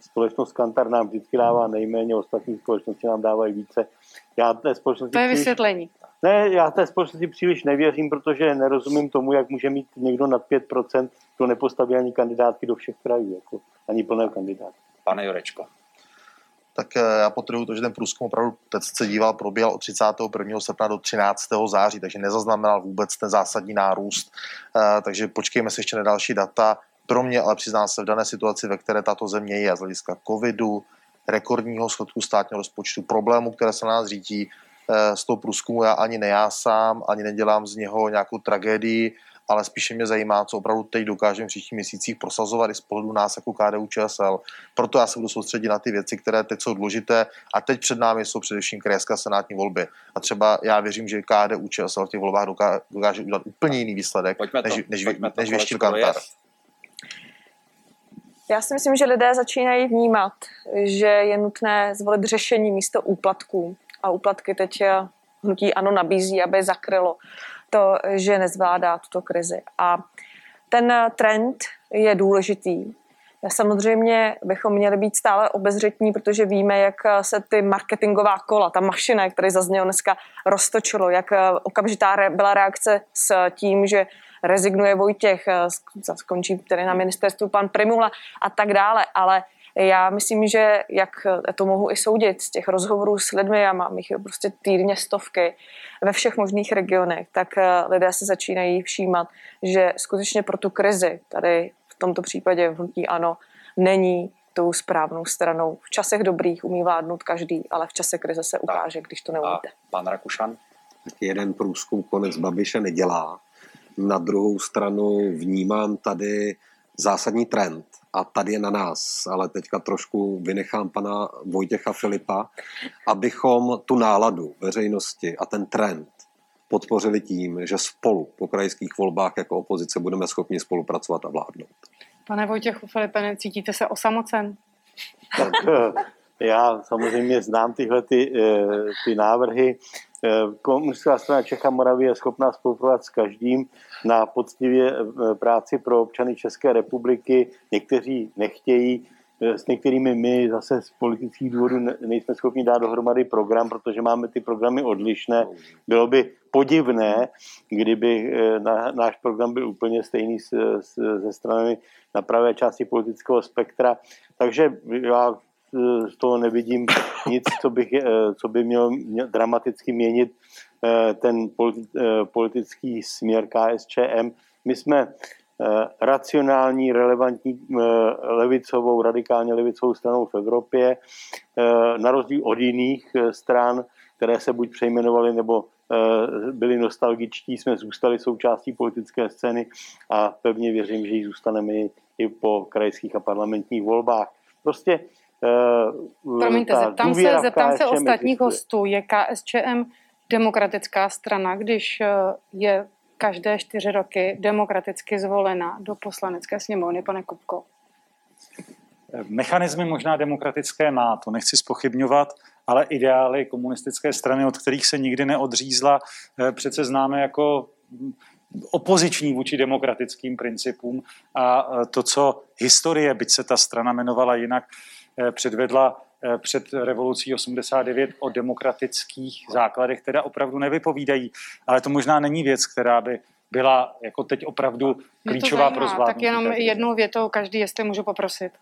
společnost Kantar nám vždycky dává nejméně, ostatní společnosti nám dávají více. Já té společnosti to je příliš, vysvětlení. Ne, já té společnosti příliš nevěřím, protože nerozumím tomu, jak může mít někdo nad 5%, to nepostaví ani kandidátky do všech krajů, jako, ani plné kandidáty. Pane Jurečko tak eh, já potrhuji to, že ten průzkum opravdu teď se díval, probíhal od 31. srpna do 13. září, takže nezaznamenal vůbec ten zásadní nárůst, eh, takže počkejme se ještě na další data. Pro mě ale přiznám se v dané situaci, ve které tato země je z hlediska covidu, rekordního schodku státního rozpočtu, problémů, které se na nás řídí, eh, z toho průzkumu já ani nejásám, ani nedělám z něho nějakou tragédii, ale spíše mě zajímá, co opravdu teď dokážeme v příštích měsících prosazovat i z pohledu nás jako KDU ČSL. Proto já se budu soustředit na ty věci, které teď jsou důležité a teď před námi jsou především krajské senátní volby. A třeba já věřím, že KDU ČSL v těch volbách dokáže, dokáže udělat úplně jiný výsledek, pojďme než, to, než, pojďme než, než Kantar. Já si myslím, že lidé začínají vnímat, že je nutné zvolit řešení místo úplatků. A úplatky teď hnutí ANO nabízí, aby zakrylo to, že nezvládá tuto krizi. A ten trend je důležitý. Samozřejmě bychom měli být stále obezřetní, protože víme, jak se ty marketingová kola, ta mašina, jak tady zaznělo dneska, roztočilo, jak okamžitá byla reakce s tím, že rezignuje Vojtěch, skončí tedy na ministerstvu pan Primula a tak dále, ale já myslím, že jak to mohu i soudit z těch rozhovorů s lidmi, já mám jich prostě týdně stovky ve všech možných regionech, tak eh, lidé se začínají všímat, že skutečně pro tu krizi, tady v tomto případě v hnutí ano, není tou správnou stranou. V časech dobrých umí vládnout každý, ale v čase krize se ukáže, když to neumíte. pan Rakušan? Jeden průzkum konec Babiše nedělá. Na druhou stranu vnímám tady zásadní trend a tady je na nás, ale teďka trošku vynechám pana Vojtěcha Filipa, abychom tu náladu veřejnosti a ten trend podpořili tím, že spolu po krajských volbách jako opozice budeme schopni spolupracovat a vládnout. Pane Vojtěchu Filipe, necítíte se osamocen? Tak já samozřejmě znám tyhle ty, eh, ty návrhy. Eh, komunistická strana Čecha Moravy je schopná spolupracovat s každým na poctivě eh, práci pro občany České republiky. Někteří nechtějí, eh, s některými my zase z politických důvodů nejsme schopni dát dohromady program, protože máme ty programy odlišné. Bylo by podivné, kdyby náš program byl úplně stejný ze strany na pravé části politického spektra. Takže já z toho nevidím nic, co, bych, eh, co by mělo dramaticky měnit eh, ten eh, politický směr KSČM. My jsme racionální, relevantní levicovou, radikálně levicovou stranou v Evropě, na rozdíl od jiných stran, které se buď přejmenovaly nebo byli nostalgičtí, jsme zůstali součástí politické scény a pevně věřím, že ji zůstaneme i po krajských a parlamentních volbách. Prostě Promiňte, zeptám se, zeptám se ostatních hostů. Je KSČM demokratická strana, když eh, je každé čtyři roky demokraticky zvolena do poslanecké sněmovny, pane Kupko? Mechanizmy možná demokratické má, to nechci spochybňovat, ale ideály komunistické strany, od kterých se nikdy neodřízla, eh, přece známe jako opoziční vůči demokratickým principům a to, co historie, byť se ta strana jmenovala jinak, Eh, předvedla eh, před revolucí 89 o demokratických základech, které opravdu nevypovídají. Ale to možná není věc, která by byla jako teď opravdu klíčová pro zvládnutí. Tak jenom jednou větou každý, jestli můžu poprosit.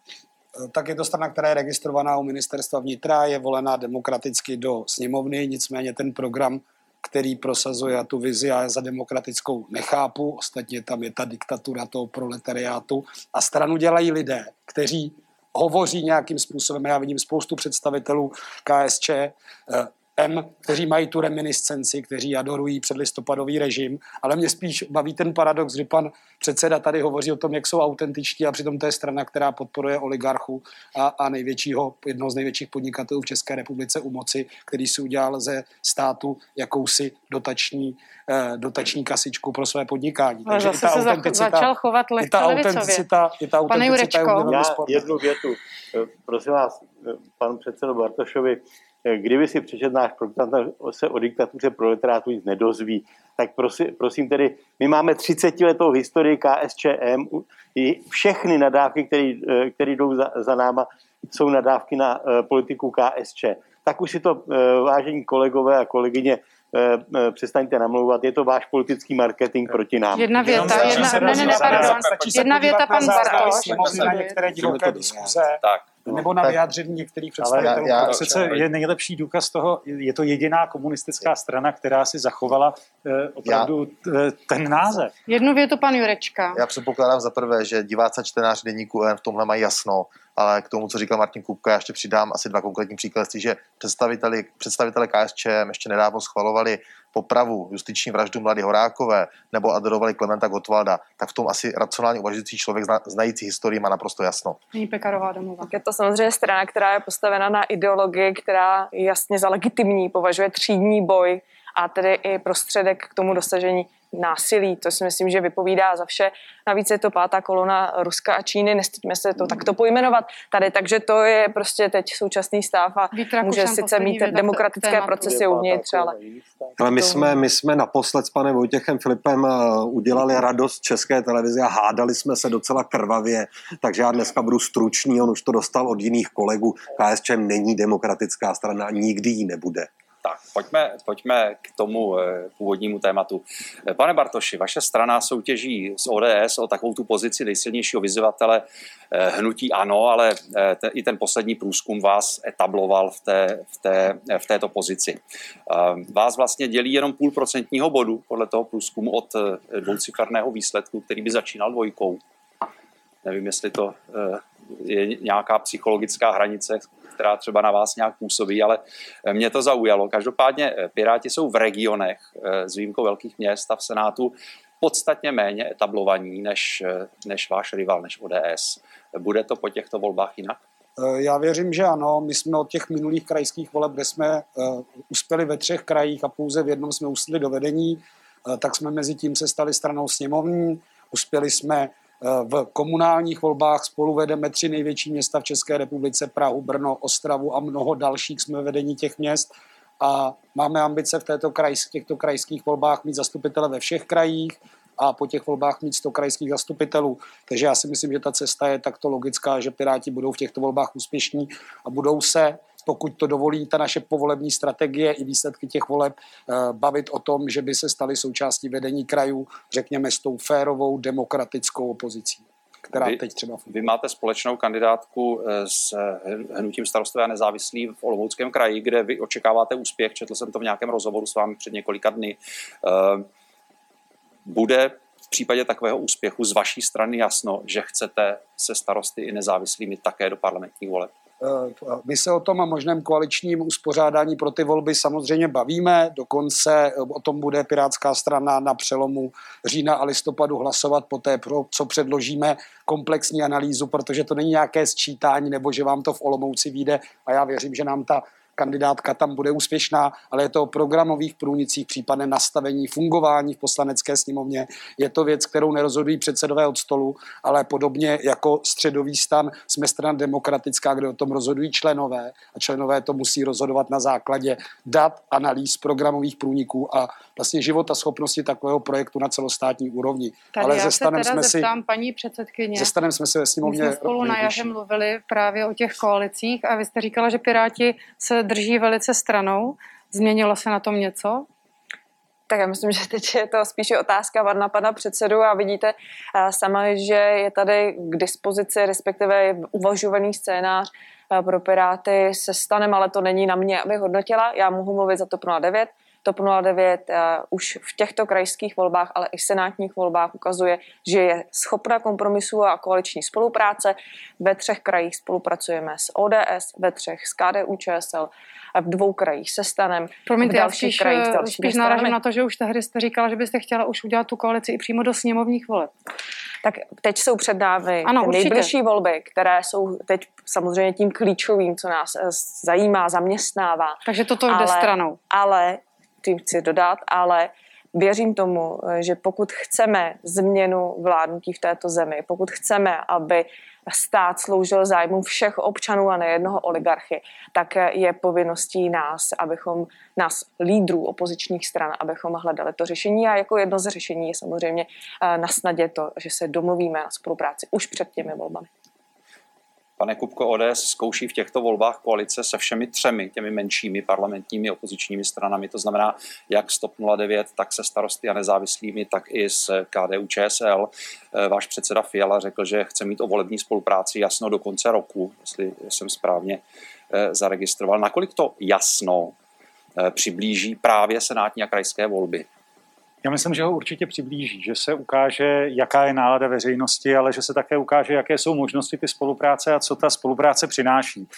Eh, tak je to strana, která je registrovaná u ministerstva vnitra, je volená demokraticky do sněmovny, nicméně ten program, který prosazuje a tu vizi já za demokratickou nechápu, ostatně tam je ta diktatura toho proletariátu a stranu dělají lidé, kteří hovoří nějakým způsobem. Já vidím spoustu představitelů KSČ, eh, M, kteří mají tu reminiscenci, kteří adorují předlistopadový režim, ale mě spíš baví ten paradox, kdy pan předseda tady hovoří o tom, jak jsou autentičtí a přitom to je strana, která podporuje oligarchu a, a největšího, jednoho z největších podnikatelů v České republice u moci, který si udělal ze státu jakousi dotační, eh, dotační kasičku pro své podnikání. Ale Takže zase i ta se začal chovat i ta autenticita, i ta autenticita Pane Já jednu větu. Eh, prosím vás, eh, pan předsedo Bartošovi, kdyby si přečet náš program, se o diktatuře proletariátu nic nedozví. Tak prosím, prosím tedy, my máme 30 letou historii KSČM, všechny nadávky, které jdou za, za náma, jsou nadávky na politiku KSČ. Tak už si to, vážení kolegové a kolegyně, přestaňte namlouvat, je to váš politický marketing proti nám. Jedna věta, jedna, ne, ne, ne, pardon, jedna věta pan Bartoš. Na některé divoké diskuze. Tak nebo na vyjádření některých představitelů. Ale já, já, přece je nejlepší důkaz toho, je to jediná komunistická strana, která si zachovala eh, opravdu já, ten název. Jednu větu pan Jurečka. Já předpokládám za prvé, že diváci čtenáři deníku N v tomhle mají jasno, ale k tomu, co říkal Martin Kupka, já ještě přidám asi dva konkrétní příklady, že představiteli, představiteli KSČM ještě nedávno schvalovali popravu, justiční vraždu Mladý Horákové nebo adorovali Klementa Gotwalda, tak v tom asi racionálně uvažující člověk znající historii má naprosto jasno. Není Pekarová domluva. Tak je to samozřejmě strana, která je postavena na ideologii, která jasně za legitimní považuje třídní boj a tedy i prostředek k tomu dosažení násilí. To si myslím, že vypovídá za vše. Navíc je to pátá kolona Ruska a Číny, nestydíme se to takto pojmenovat tady. Takže to je prostě teď současný stav a Vítra, může sice mít demokratické procesy uvnitř, ale... Ale my jsme, my jsme naposled s panem Vojtěchem Filipem eh, udělali radost České televizi a hádali jsme se docela krvavě, takže já dneska budu stručný, on už to dostal od jiných kolegů. KSČM není demokratická strana, nikdy ji nebude. Tak, pojďme, pojďme k tomu eh, původnímu tématu. Eh, pane Bartoši, vaše strana soutěží s ODS o takovou tu pozici nejsilnějšího vyzývatele eh, hnutí ano, ale te, i ten poslední průzkum vás etabloval v, té, v, té, v této pozici. Vás vlastně dělí jenom půl procentního bodu podle toho průzkumu od dvouciferného výsledku, který by začínal dvojkou. Nevím, jestli to je nějaká psychologická hranice, která třeba na vás nějak působí, ale eh, mě to zaujalo. Každopádně eh, Piráti jsou v regionech eh, s výjimkou velkých měst a v Senátu podstatně méně etablovaní než, než váš rival, než ODS. Bude to po těchto volbách jinak? Já věřím, že ano. My jsme od těch minulých krajských voleb, kde jsme uspěli ve třech krajích a pouze v jednom jsme uspěli do vedení, tak jsme mezi tím se stali stranou sněmovní. Uspěli jsme v komunálních volbách spolu vedeme tři největší města v České republice, Prahu, Brno, Ostravu a mnoho dalších jsme vedení těch měst a máme ambice v této kraj, těchto krajských volbách mít zastupitele ve všech krajích a po těch volbách mít 100 krajských zastupitelů. Takže já si myslím, že ta cesta je takto logická, že Piráti budou v těchto volbách úspěšní a budou se pokud to dovolí ta naše povolební strategie i výsledky těch voleb, eh, bavit o tom, že by se stali součástí vedení krajů, řekněme, s tou férovou demokratickou opozicí která vy, teď třeba funguje. Vy máte společnou kandidátku eh, s hnutím starostové a nezávislí v Olomouckém kraji, kde vy očekáváte úspěch. Četl jsem to v nějakém rozhovoru s vámi před několika dny. Eh, bude v případě takového úspěchu z vaší strany jasno, že chcete se starosty i nezávislými také do parlamentních voleb? Eh, my se o tom a možném koaličním uspořádání pro ty volby samozřejmě bavíme, dokonce eh, o tom bude Pirátská strana na přelomu října a listopadu hlasovat poté, pro co předložíme komplexní analýzu, protože to není nějaké sčítání nebo že vám to v Olomouci vyjde. A já věřím, že nám ta kandidátka tam bude úspěšná, ale je to o programových průnicích, případné nastavení, fungování v poslanecké sněmovně. Je to věc, kterou nerozhodují předsedové od stolu, ale podobně jako středový stan jsme strana demokratická, kde o tom rozhodují členové a členové to musí rozhodovat na základě dat, analýz, programových průniků a vlastně života schopnosti takového projektu na celostátní úrovni. Tady ale já ze stanem se teda jsme zeptám, si, paní předsedkyně. Ze stanem jsme si ve sněmovně... My jsme spolu na jaře mluvili právě o těch koalicích a vy jste říkala, že Piráti se drží velice stranou. Změnilo se na tom něco? Tak já myslím, že teď je to spíše otázka na pana předsedu a vidíte eh, sama, že je tady k dispozici, respektive uvažovaný scénář eh, pro Piráty se stanem, ale to není na mě, aby hodnotila. Já mohu mluvit za to pro 9. TOP 09 už v těchto krajských volbách, ale i senátních volbách ukazuje, že je schopna kompromisu a koaliční spolupráce. Ve třech krajích spolupracujeme s ODS, ve třech s KDU ČSL, v dvou krajích se stanem, Promiňte, v dalších spíš, krajích eh, spíš narážím na to, že už tehdy jste říkala, že byste chtěla už udělat tu koalici i přímo do sněmovních voleb. Tak teď jsou před námi Ano, nejbližší volby, které jsou teď samozřejmě tím klíčovým, co nás eh, zajímá, zaměstnává. Takže toto jde stranou. Ale, tím chci dodat, ale věřím tomu, že pokud chceme změnu vládnutí v této zemi, pokud chceme, aby stát sloužil zájmům všech občanů a ne jednoho oligarchy, tak je povinností nás, abychom nás lídrů opozičních stran, abychom hledali to řešení a jako jedno z řešení je samozřejmě eh, na snadě to, že se domluvíme na spolupráci už před těmi volbami. Pane Kupko, ODS zkouší v těchto volbách koalice se všemi třemi těmi menšími parlamentními opozičními stranami, to znamená jak s TOP 09, tak se starosty a nezávislými, tak i s KDU ČSL. Eh, Váš předseda Fiala řekl, že chce mít o volební spolupráci jasno do konce roku, jestli jsem správně eh, zaregistroval. Nakolik to jasno eh, přiblíží právě senátní a krajské volby? Já myslím, že ho určitě přiblíží, že se ukáže, jaká je nálada veřejnosti, ale že se také ukáže, jaké jsou možnosti ty spolupráce a co ta spolupráce přináší.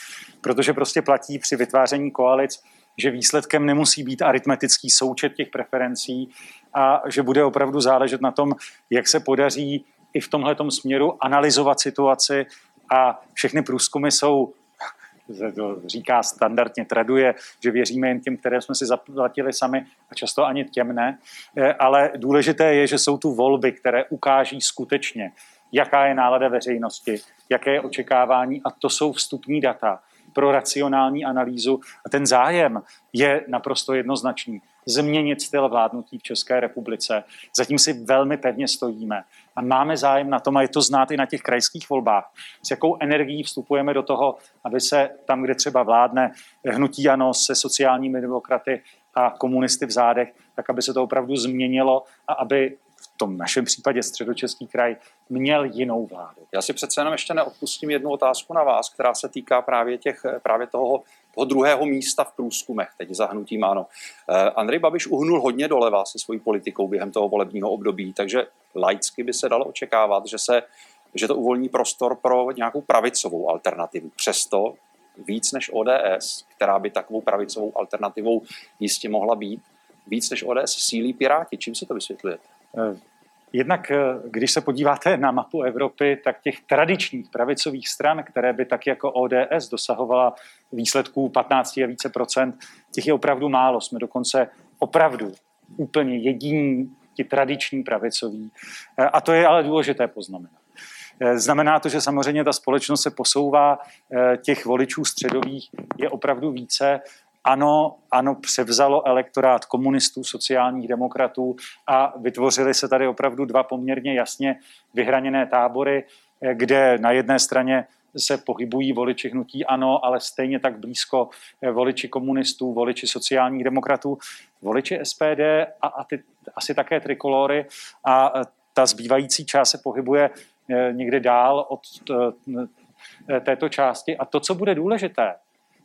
Protože prostě platí při vytváření koalic, že výsledkem nemusí být aritmetický součet těch preferencí a že bude opravdu záležet na tom, jak se podaří i v tomhletom směru analyzovat situaci a všechny průzkumy jsou říká standardně, traduje, že věříme jen těm, které jsme si zaplatili sami a často ani těm ne. Eh, Ale důležité je, že jsou tu volby, které ukáží skutečně, jaká je nálada veřejnosti, jaké je očekávání a to jsou vstupní data pro racionální analýzu a ten zájem je naprosto jednoznačný. Změnit styl vládnutí v České republice. Zatím si velmi pevně stojíme a máme zájem na tom, a je to znát i na těch krajských volbách, s jakou energií vstupujeme do toho, aby se tam, kde třeba vládne hnutí ANO se sociálními demokraty a komunisty v zádech, tak aby se to opravdu změnilo a aby v tom našem případě středočeský kraj měl jinou vládu. Já si přece jenom ještě neodpustím jednu otázku na vás, která se týká právě, těch, právě toho, toho druhého místa v průzkumech, teď za hnutím ano. Eh, Andrej Babiš uhnul hodně doleva se svojí politikou během toho volebního období, takže laicky by se dalo očekávat, že, se, že to uvolní prostor pro nějakou pravicovou alternativu. Přesto víc než ODS, která by takovou pravicovou alternativou jistě mohla být, víc než ODS sílí Piráti. Čím si to vysvětlujete? Jednak, eh, když se podíváte na mapu Evropy, tak těch tradičních pravicových stran, které by tak jako ODS dosahovala výsledků 15 a více procent, těch je opravdu málo. Jsme dokonce opravdu úplně jediní ti tradiční pravicoví. Eh, A to je ale důležité poznamenat. Eh, Znamená to, že samozřejmě ta společnost se posouvá, těch voličů středových je opravdu více. Ano, ano, převzalo elektorát komunistů, sociálních demokratů a vytvořily se tady opravdu dva poměrně jasně vyhraněné tábory, eh, kde na jedné straně se pohybují voliči hnutí ANO, ale stejně tak blízko eh, voliči komunistů, voliči sociálních demokratů, voliči SPD a, a ty, asi také trikolory a eh, ta zbývající část se pohybuje někde dál od této části. A to, co bude důležité,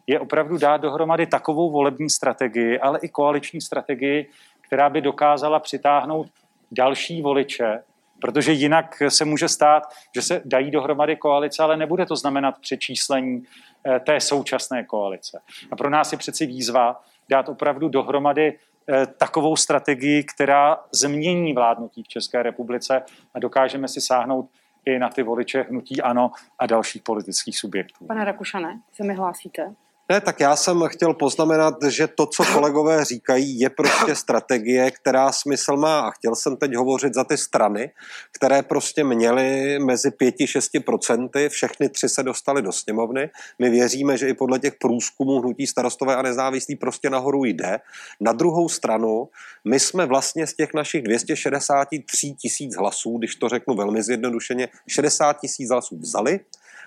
je opravdu dát dohromady takovou volební strategii, ale i koaliční strategii, která by dokázala přitáhnout další voliče, protože jinak se může stát, že se dají dohromady koalice, ale nebude to znamenat přečíslení eh, té současné koalice. A pro nás je přeci výzva dát opravdu dohromady eh, takovou strategii, která změní vládnutí v České republice a dokážeme si sáhnout i na ty voliče hnutí ANO a dalších politických subjektů. Pane Rakušane, se mi hlásíte? Ne, tak já jsem chtěl poznamenat, že to, co kolegové říkají, je prostě strategie, která smysl má. A chtěl jsem teď hovořit za ty strany, které prostě měly mezi 5-6%, všechny tři se dostaly do sněmovny. My věříme, že i podle těch průzkumů hnutí starostové a nezávislí prostě nahoru jde. Na druhou stranu, my jsme vlastně z těch našich 263 tisíc hlasů, když to řeknu velmi zjednodušeně, 60 tisíc hlasů vzali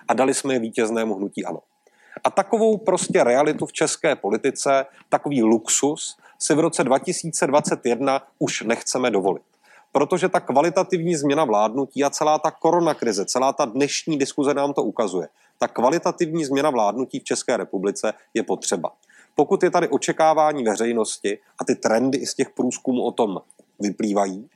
a dali jsme je vítěznému hnutí ANO. A takovou prostě realitu v české politice, takový luxus, si v roce 2021 už nechceme dovolit. Protože ta kvalitativní změna vládnutí a celá ta koronakrize, celá ta dnešní diskuze nám to ukazuje. Ta kvalitativní změna vládnutí v České republice je potřeba. Pokud je tady očekávání veřejnosti a ty trendy i z těch průzkumů o tom vyplývají,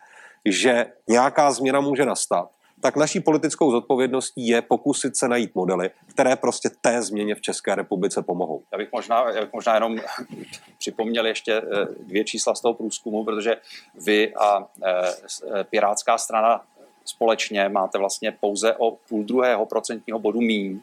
že nějaká změna může nastat, tak naší politickou zodpovědností je pokusit se najít modely, které prostě té změně v České republice pomohou. Já bych možná, já bych možná jenom připomněl ještě eh, dvě čísla z toho průzkumu, protože vy a eh, Pirátská strana společně máte vlastně pouze o půl druhého procentního bodu míň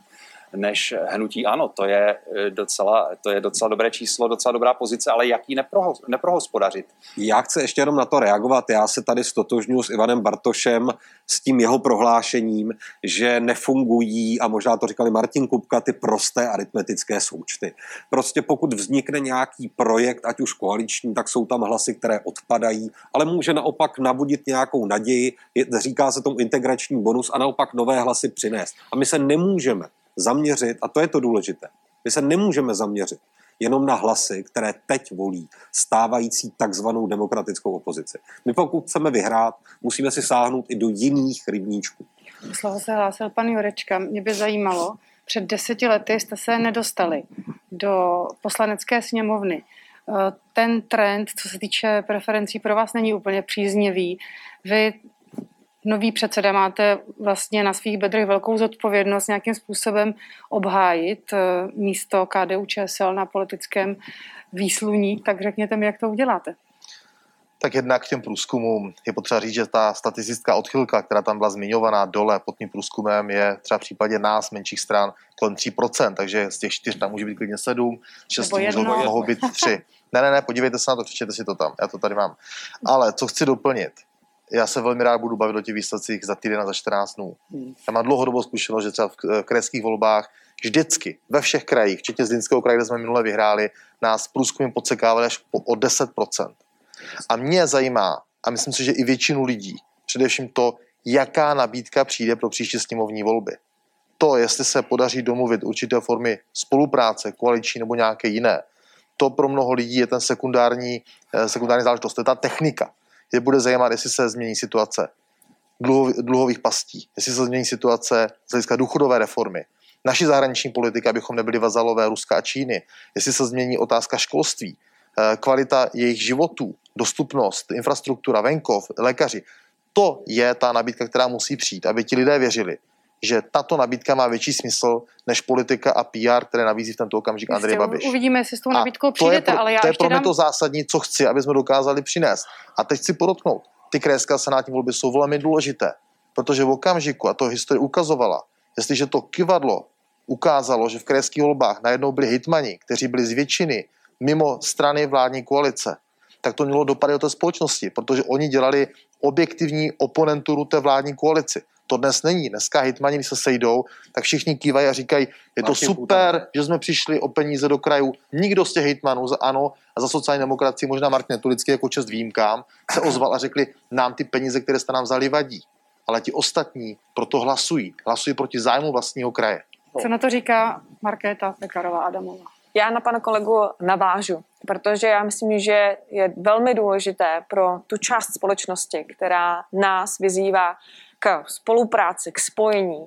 než hnutí ano. To je eh, docela, to je docela dobré číslo, docela dobrá pozice, ale jak ji neproho, neprohospodařit? Já chci ještě jenom na to reagovat. Já se tady stotožňuji s Ivanem Bartošem s tím jeho prohlášením, že nefungují, a možná to říkali Martin Kupka, ty prosté aritmetické součty. Prostě pokud vznikne nějaký projekt, ať už koaliční, tak jsou tam hlasy, které odpadají, ale může naopak nabudit nějakou naději, říká se tomu integrační bonus a naopak nové hlasy přinést. A my se nemůžeme zaměřit, a to je to důležité, my se nemůžeme zaměřit jenom na hlasy, které teď volí stávající takzvanou demokratickou opozici. My pokud chceme vyhrát, musíme si sáhnout i do jiných rybníčků. Slovo se hlásil pan Jurečka. Mě by zajímalo, před deseti lety jste se nedostali do poslanecké sněmovny. Eh, ten trend, co se týče preferencí, pro vás není úplně příznivý. Vy nový předseda, máte vlastně na svých bedrech velkou zodpovědnost nějakým způsobem obhájit eh, místo KDU ČSL na politickém výsluní, tak řekněte mi, jak to uděláte. Tak jednak k těm průzkumům je potřeba říct, že ta statistická odchylka, která tam byla zmiňovaná dole pod tím průzkumem, je třeba v případě nás, menších stran, kolem 3%, takže z těch čtyř tam může být klidně 7, 6 můžou, mohou být 3. Ne, ne, ne, podívejte se na to, přečtěte si to tam, já to tady mám. Ale co chci doplnit, já se velmi rád budu bavit o těch výsledcích za týden a za 14 dnů. Hmm. Já mám dlouhodobou zkušenost, že třeba v krajských volbách vždycky ve všech krajích, včetně Zlínského kraje, kde jsme minule vyhráli, nás průzkumy podsekávali až o 10%. A mě zajímá, a myslím si, že i většinu lidí, především to, jaká nabídka přijde pro příští sněmovní volby. To, jestli se podaří domluvit určité formy spolupráce, koaliční nebo nějaké jiné, to pro mnoho lidí je ten sekundární, eh, sekundární záležitost, to je ta technika je bude zajímat, jestli se změní situace dluhových pastí, jestli se změní situace z hlediska důchodové reformy, naší zahraniční politika, abychom nebyli vazalové Ruska a Číny, jestli se změní otázka školství, eh, kvalita jejich životů, dostupnost, infrastruktura, venkov, lékaři. To je ta nabídka, která musí přijít, aby ti lidé věřili, že tato nabídka má větší smysl než politika a PR, které nabízí v tento okamžik Andrej Babiš. Uvidíme, jestli s tou nabídkou přijdete, pro, ale já To je pro mě dám... to zásadní, co chci, aby jsme dokázali přinést. A teď chci podotknout, ty krajské a senátní volby jsou velmi důležité, protože v okamžiku, a to historie ukazovala, jestliže to kivadlo ukázalo, že v krajských volbách najednou byli hitmani, kteří byli z většiny mimo strany vládní koalice, tak to mělo dopady do té společnosti, protože oni dělali objektivní oponenturu té vládní koalici. To dnes není. Dneska hitmani, když se sejdou, tak všichni kývají a říkají, je to super, že jsme přišli o peníze do krajů. Nikdo z těch hitmanů za ANO a za sociální demokracii, možná Martin Netulický jako čest výjimkám, se ozval a řekli, nám ty peníze, které jste nám vzali, vadí. Ale ti ostatní proto hlasují. Hlasují proti zájmu vlastního kraje. Co na to říká Markéta Pekarová Adamová? Já na pana kolegu navážu, protože já myslím, že je velmi důležité pro tu část společnosti, která nás vyzývá k spolupráci, k spojení,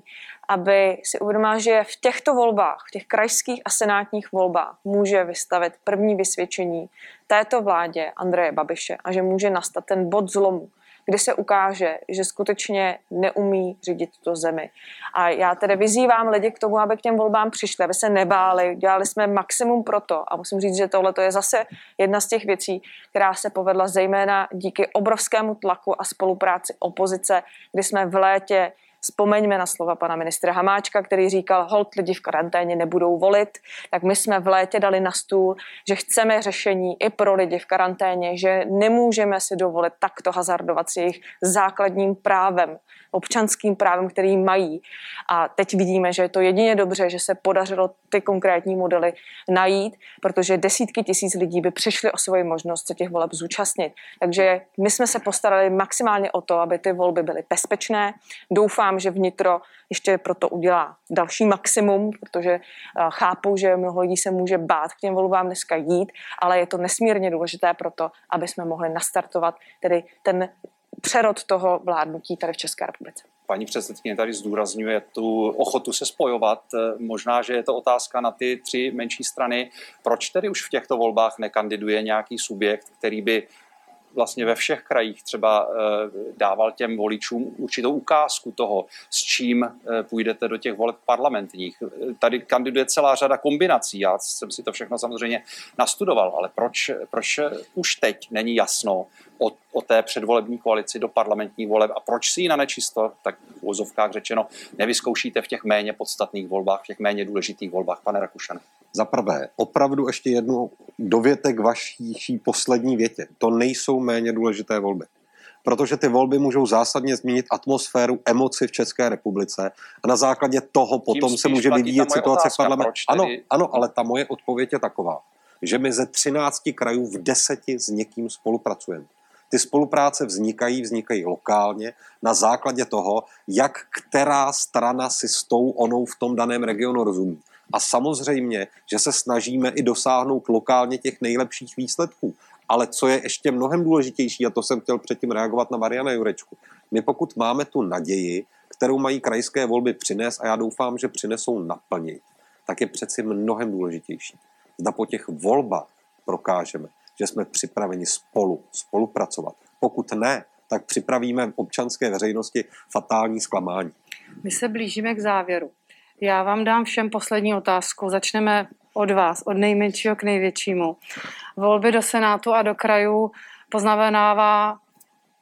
aby si uvědomila, že v těchto volbách, v těch krajských a senátních volbách může vystavit první vysvědčení této vládě Andreje Babiše a že může nastat ten bod zlomu, kdy se ukáže, že skutečně neumí řídit tuto zemi. A já tedy vyzývám lidi k tomu, aby k těm volbám přišli, aby se nebáli. Dělali jsme maximum pro to. A musím říct, že tohle je zase jedna z těch věcí, která se povedla zejména díky obrovskému tlaku a spolupráci opozice, kdy jsme v létě Vzpomeňme na slova pana ministra Hamáčka, který říkal, hold lidi v karanténě nebudou volit, tak my jsme v létě dali na stůl, že chceme řešení i pro lidi v karanténě, že nemůžeme si dovolit takto hazardovat s jejich základním právem občanským právem, který mají. A teď vidíme, že je to jedině dobře, že se podařilo ty konkrétní modely najít, protože desítky tisíc lidí by přišly o svoji možnost se těch voleb zúčastnit. Takže my jsme se postarali maximálně o to, aby ty volby byly bezpečné. Doufám, že vnitro ještě proto udělá další maximum, protože eh, chápu, že mnoho lidí se může bát k těm volbám dneska jít, ale je to nesmírně důležité proto, aby jsme mohli nastartovat tedy ten přerod toho vládnutí tady v České republice. paní předsedkyně tady zdůrazňuje tu ochotu se spojovat. Možná, že je to otázka na ty tři menší strany. Proč tedy už v těchto volbách nekandiduje nějaký subjekt, který by vlastně ve všech krajích třeba eh, dával těm voličům určitou ukázku toho, s čím eh, půjdete do těch voleb parlamentních. Tady kandiduje celá řada kombinací, já jsem si to všechno samozřejmě nastudoval, ale proč, proč už teď není jasno o, o té předvolební koalici do parlamentních voleb a proč si ji na nečisto, tak v úzovkách řečeno, nevyzkoušíte v těch méně podstatných volbách, v těch méně důležitých volbách, pane Rakušane? Za prvé, opravdu ještě jednu dovětek vaší poslední větě. To nejsou méně důležité volby. Protože ty volby můžou zásadně změnit atmosféru, emoci v České republice a na základě toho potom se může vyvíjet situace v parlamentu. Ano, ano, ale ta moje odpověď je taková, že my ze 13 krajů v deseti s někým spolupracujeme. Ty spolupráce vznikají, vznikají lokálně na základě toho, jak která strana si s tou onou v tom daném regionu rozumí. A samozřejmě, že se snažíme i dosáhnout lokálně těch nejlepších výsledků. Ale co je ještě mnohem důležitější, a to jsem chtěl předtím reagovat na Mariana Jurečku, my pokud máme tu naději, kterou mají krajské volby přinést, a já doufám, že přinesou naplnit, tak je přeci mnohem důležitější. Zda po těch volbách prokážeme, že jsme připraveni spolu spolupracovat. Pokud ne, tak připravíme občanské veřejnosti fatální zklamání. My se blížíme k závěru. Já vám dám všem poslední otázku. Začneme od vás, od nejmenšího k největšímu. Volby do Senátu a do krajů poznamenává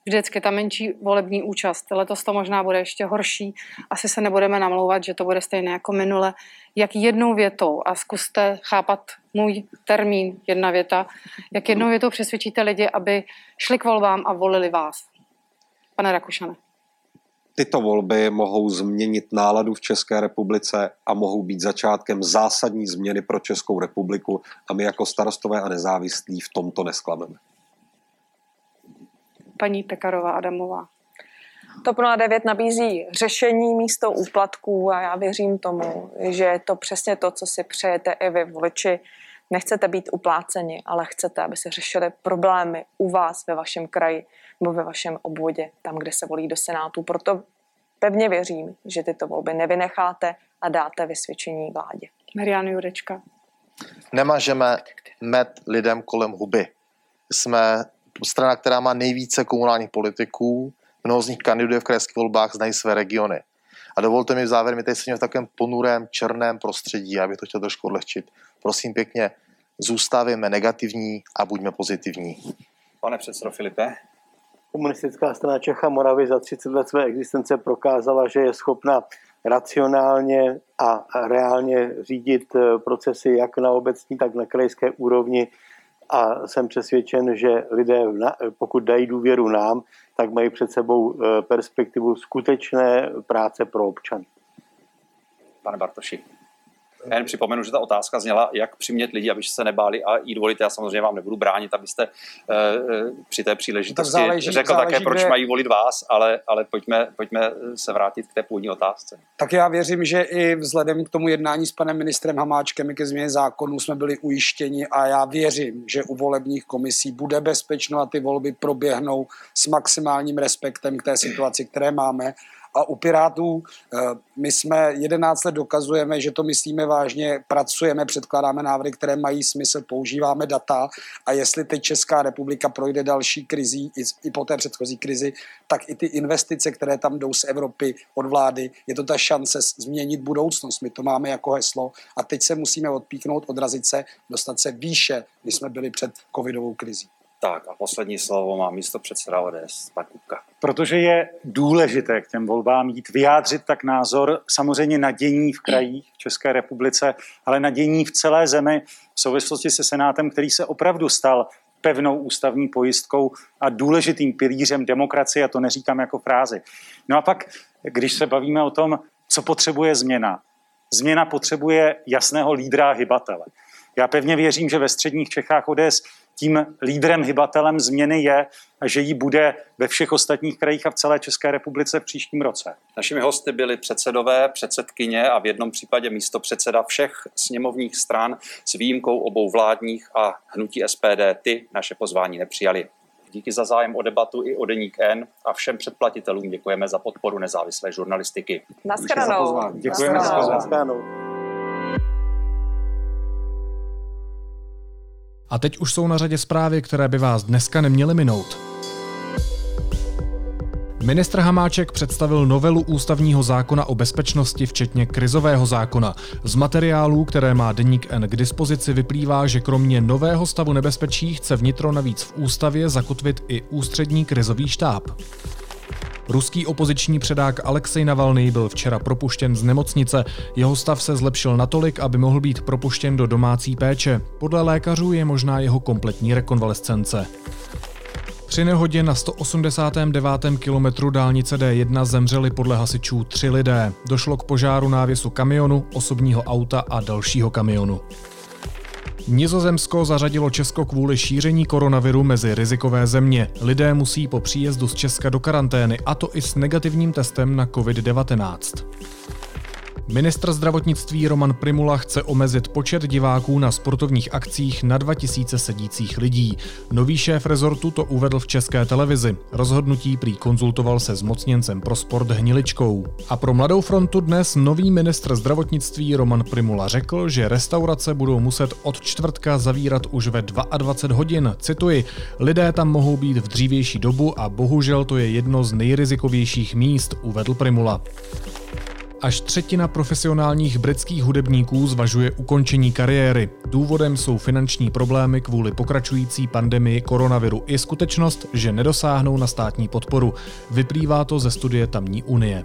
vždycky ta menší volební účast. Letos to možná bude ještě horší. Asi se nebudeme namlouvat, že to bude stejné jako minule. Jak jednou větou, a zkuste chápat můj termín, jedna věta, jak jednou větou přesvědčíte lidi, aby šli k volbám a volili vás? Pane Rakušane tyto volby mohou změnit náladu v České republice a mohou být začátkem zásadní změny pro Českou republiku a my jako starostové a nezávislí v tomto nesklameme. Paní Pekarová Adamová. TOP 09 nabízí řešení místo úplatků a já věřím tomu, že je to přesně to, co si přejete i vy voliči. Nechcete být upláceni, ale chcete, aby se řešily problémy u vás ve vašem kraji nebo ve vašem obvodě, tam, kde se volí do Senátu. Proto pevně věřím, že tyto volby nevynecháte a dáte vysvědčení vládě. Marian Jurečka. Nemažeme med lidem kolem huby. Jsme strana, která má nejvíce komunálních politiků, mnoho z nich kandiduje v krajských volbách, znají své regiony. A dovolte mi v závěr, my tady jsme v takovém ponurém, černém prostředí, já bych to chtěl trošku odlehčit. Prosím pěkně, zůstavíme negativní a buďme pozitivní. Pane předsedo Filipe. Komunistická strana Čecha Moravy za 30 let své existence prokázala, že je schopna racionálně a reálně řídit eh, procesy jak na obecní, tak na krajské úrovni a jsem přesvědčen, že lidé, pokud dají důvěru nám, tak mají před sebou eh, perspektivu skutečné práce pro občany. Pane Bartoši. Já jen připomenu, že ta otázka zněla, jak přimět lidi, aby se nebáli a jít volit. Já samozřejmě vám nebudu bránit, abyste uh, při té příležitosti no záleží, řekl záleží, také, proč kde... mají volit vás, ale, ale pojďme, pojďme se vrátit k té původní otázce. Tak já věřím, že i vzhledem k tomu jednání s panem ministrem Hamáčkem ke změně zákonů jsme byli ujištěni a já věřím, že u volebních komisí bude bezpečno a ty volby proběhnou s maximálním respektem k té situaci, které máme a u Pirátů eh, my jsme 11 let dokazujeme, že to myslíme vážně, pracujeme, předkládáme návrhy, které mají smysl, používáme data a jestli teď Česká republika projde další krizí i, i po té předchozí krizi, tak i ty investice, které tam jdou z Evropy od vlády, je to ta šance změnit budoucnost. My to máme jako heslo a teď se musíme odpíknout, odrazit se, dostat se výše, než jsme byli před covidovou krizí. Tak a poslední slovo má místo předseda ODS, pan Kupka. Protože je důležité k těm volbám jít vyjádřit tak názor samozřejmě na dění v krajích v České republice, ale na dění v celé zemi v souvislosti se Senátem, který se opravdu stal pevnou ústavní pojistkou a důležitým pilířem demokracie, a to neříkám jako frázi. No a pak, když se bavíme o tom, co potřebuje změna, změna potřebuje jasného lídra a hybatele. Já pevně věřím, že ve středních Čechách ODS tím lídrem, hybatelem změny je, že jí bude ve všech ostatních krajích a v celé České republice v příštím roce. Našimi hosty byli předsedové, předsedkyně a v jednom případě místo předseda všech sněmovních stran s výjimkou obou vládních a hnutí SPD. Ty naše pozvání nepřijali. Díky za zájem o debatu i o deník N a všem předplatitelům děkujeme za podporu nezávislé žurnalistiky. Naschranou. Děkujeme za pozvání. A teď už jsou na řadě zprávy, které by vás dneska neměly minout. Ministr Hamáček představil novelu ústavního zákona o bezpečnosti, včetně krizového zákona. Z materiálů, které má Deník N k dispozici, vyplývá, že kromě nového stavu nebezpečí chce vnitro navíc v ústavě zakotvit i ústřední krizový štáb. Ruský opoziční předák Alexej Navalny byl včera propuštěn z nemocnice. Jeho stav se zlepšil natolik, aby mohl být propuštěn do domácí péče. Podle lékařů je možná jeho kompletní rekonvalescence. Při nehodě na 189. kilometru dálnice D1 zemřeli podle hasičů tři lidé. Došlo k požáru návěsu kamionu, osobního auta a dalšího kamionu. Nizozemsko zařadilo Česko kvůli šíření koronaviru mezi rizikové země. Lidé musí po příjezdu z Česka do karantény, a to i s negativním testem na COVID-19. Ministr zdravotnictví Roman Primula chce omezit počet diváků na sportovních akcích na 2000 sedících lidí. Nový šéf rezortu to uvedl v české televizi. Rozhodnutí prý konzultoval se zmocněncem pro sport Hniličkou. A pro Mladou frontu dnes nový ministr zdravotnictví Roman Primula řekl, že restaurace budou muset od čtvrtka zavírat už ve 22 hodin. Cituji, lidé tam mohou být v dřívější dobu a bohužel to je jedno z nejrizikovějších míst, uvedl Primula. Až třetina profesionálních britských hudebníků zvažuje ukončení kariéry. Důvodem jsou finanční problémy kvůli pokračující pandemii koronaviru i skutečnost, že nedosáhnou na státní podporu. Vyplývá to ze studie tamní unie.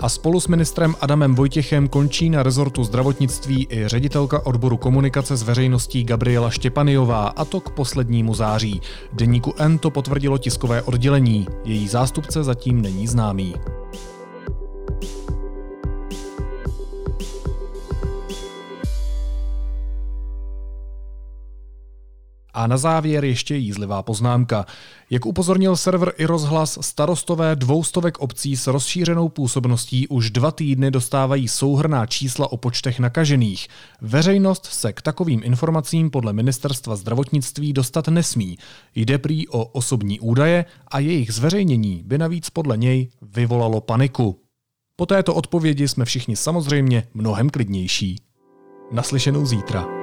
A spolu s ministrem Adamem Vojtěchem končí na rezortu zdravotnictví i ředitelka odboru komunikace s veřejností Gabriela Štěpaniová, a to k poslednímu září. Deníku N to potvrdilo tiskové oddělení. Její zástupce zatím není známý. A na závěr ještě jízlivá poznámka. Jak upozornil server i rozhlas, starostové dvoustovek obcí s rozšířenou působností už dva týdny dostávají souhrná čísla o počtech nakažených. Veřejnost se k takovým informacím podle ministerstva zdravotnictví dostat nesmí. Jde prý o osobní údaje a jejich zveřejnění by navíc podle něj vyvolalo paniku. Po této odpovědi jsme všichni samozřejmě mnohem klidnější. Naslyšenou zítra.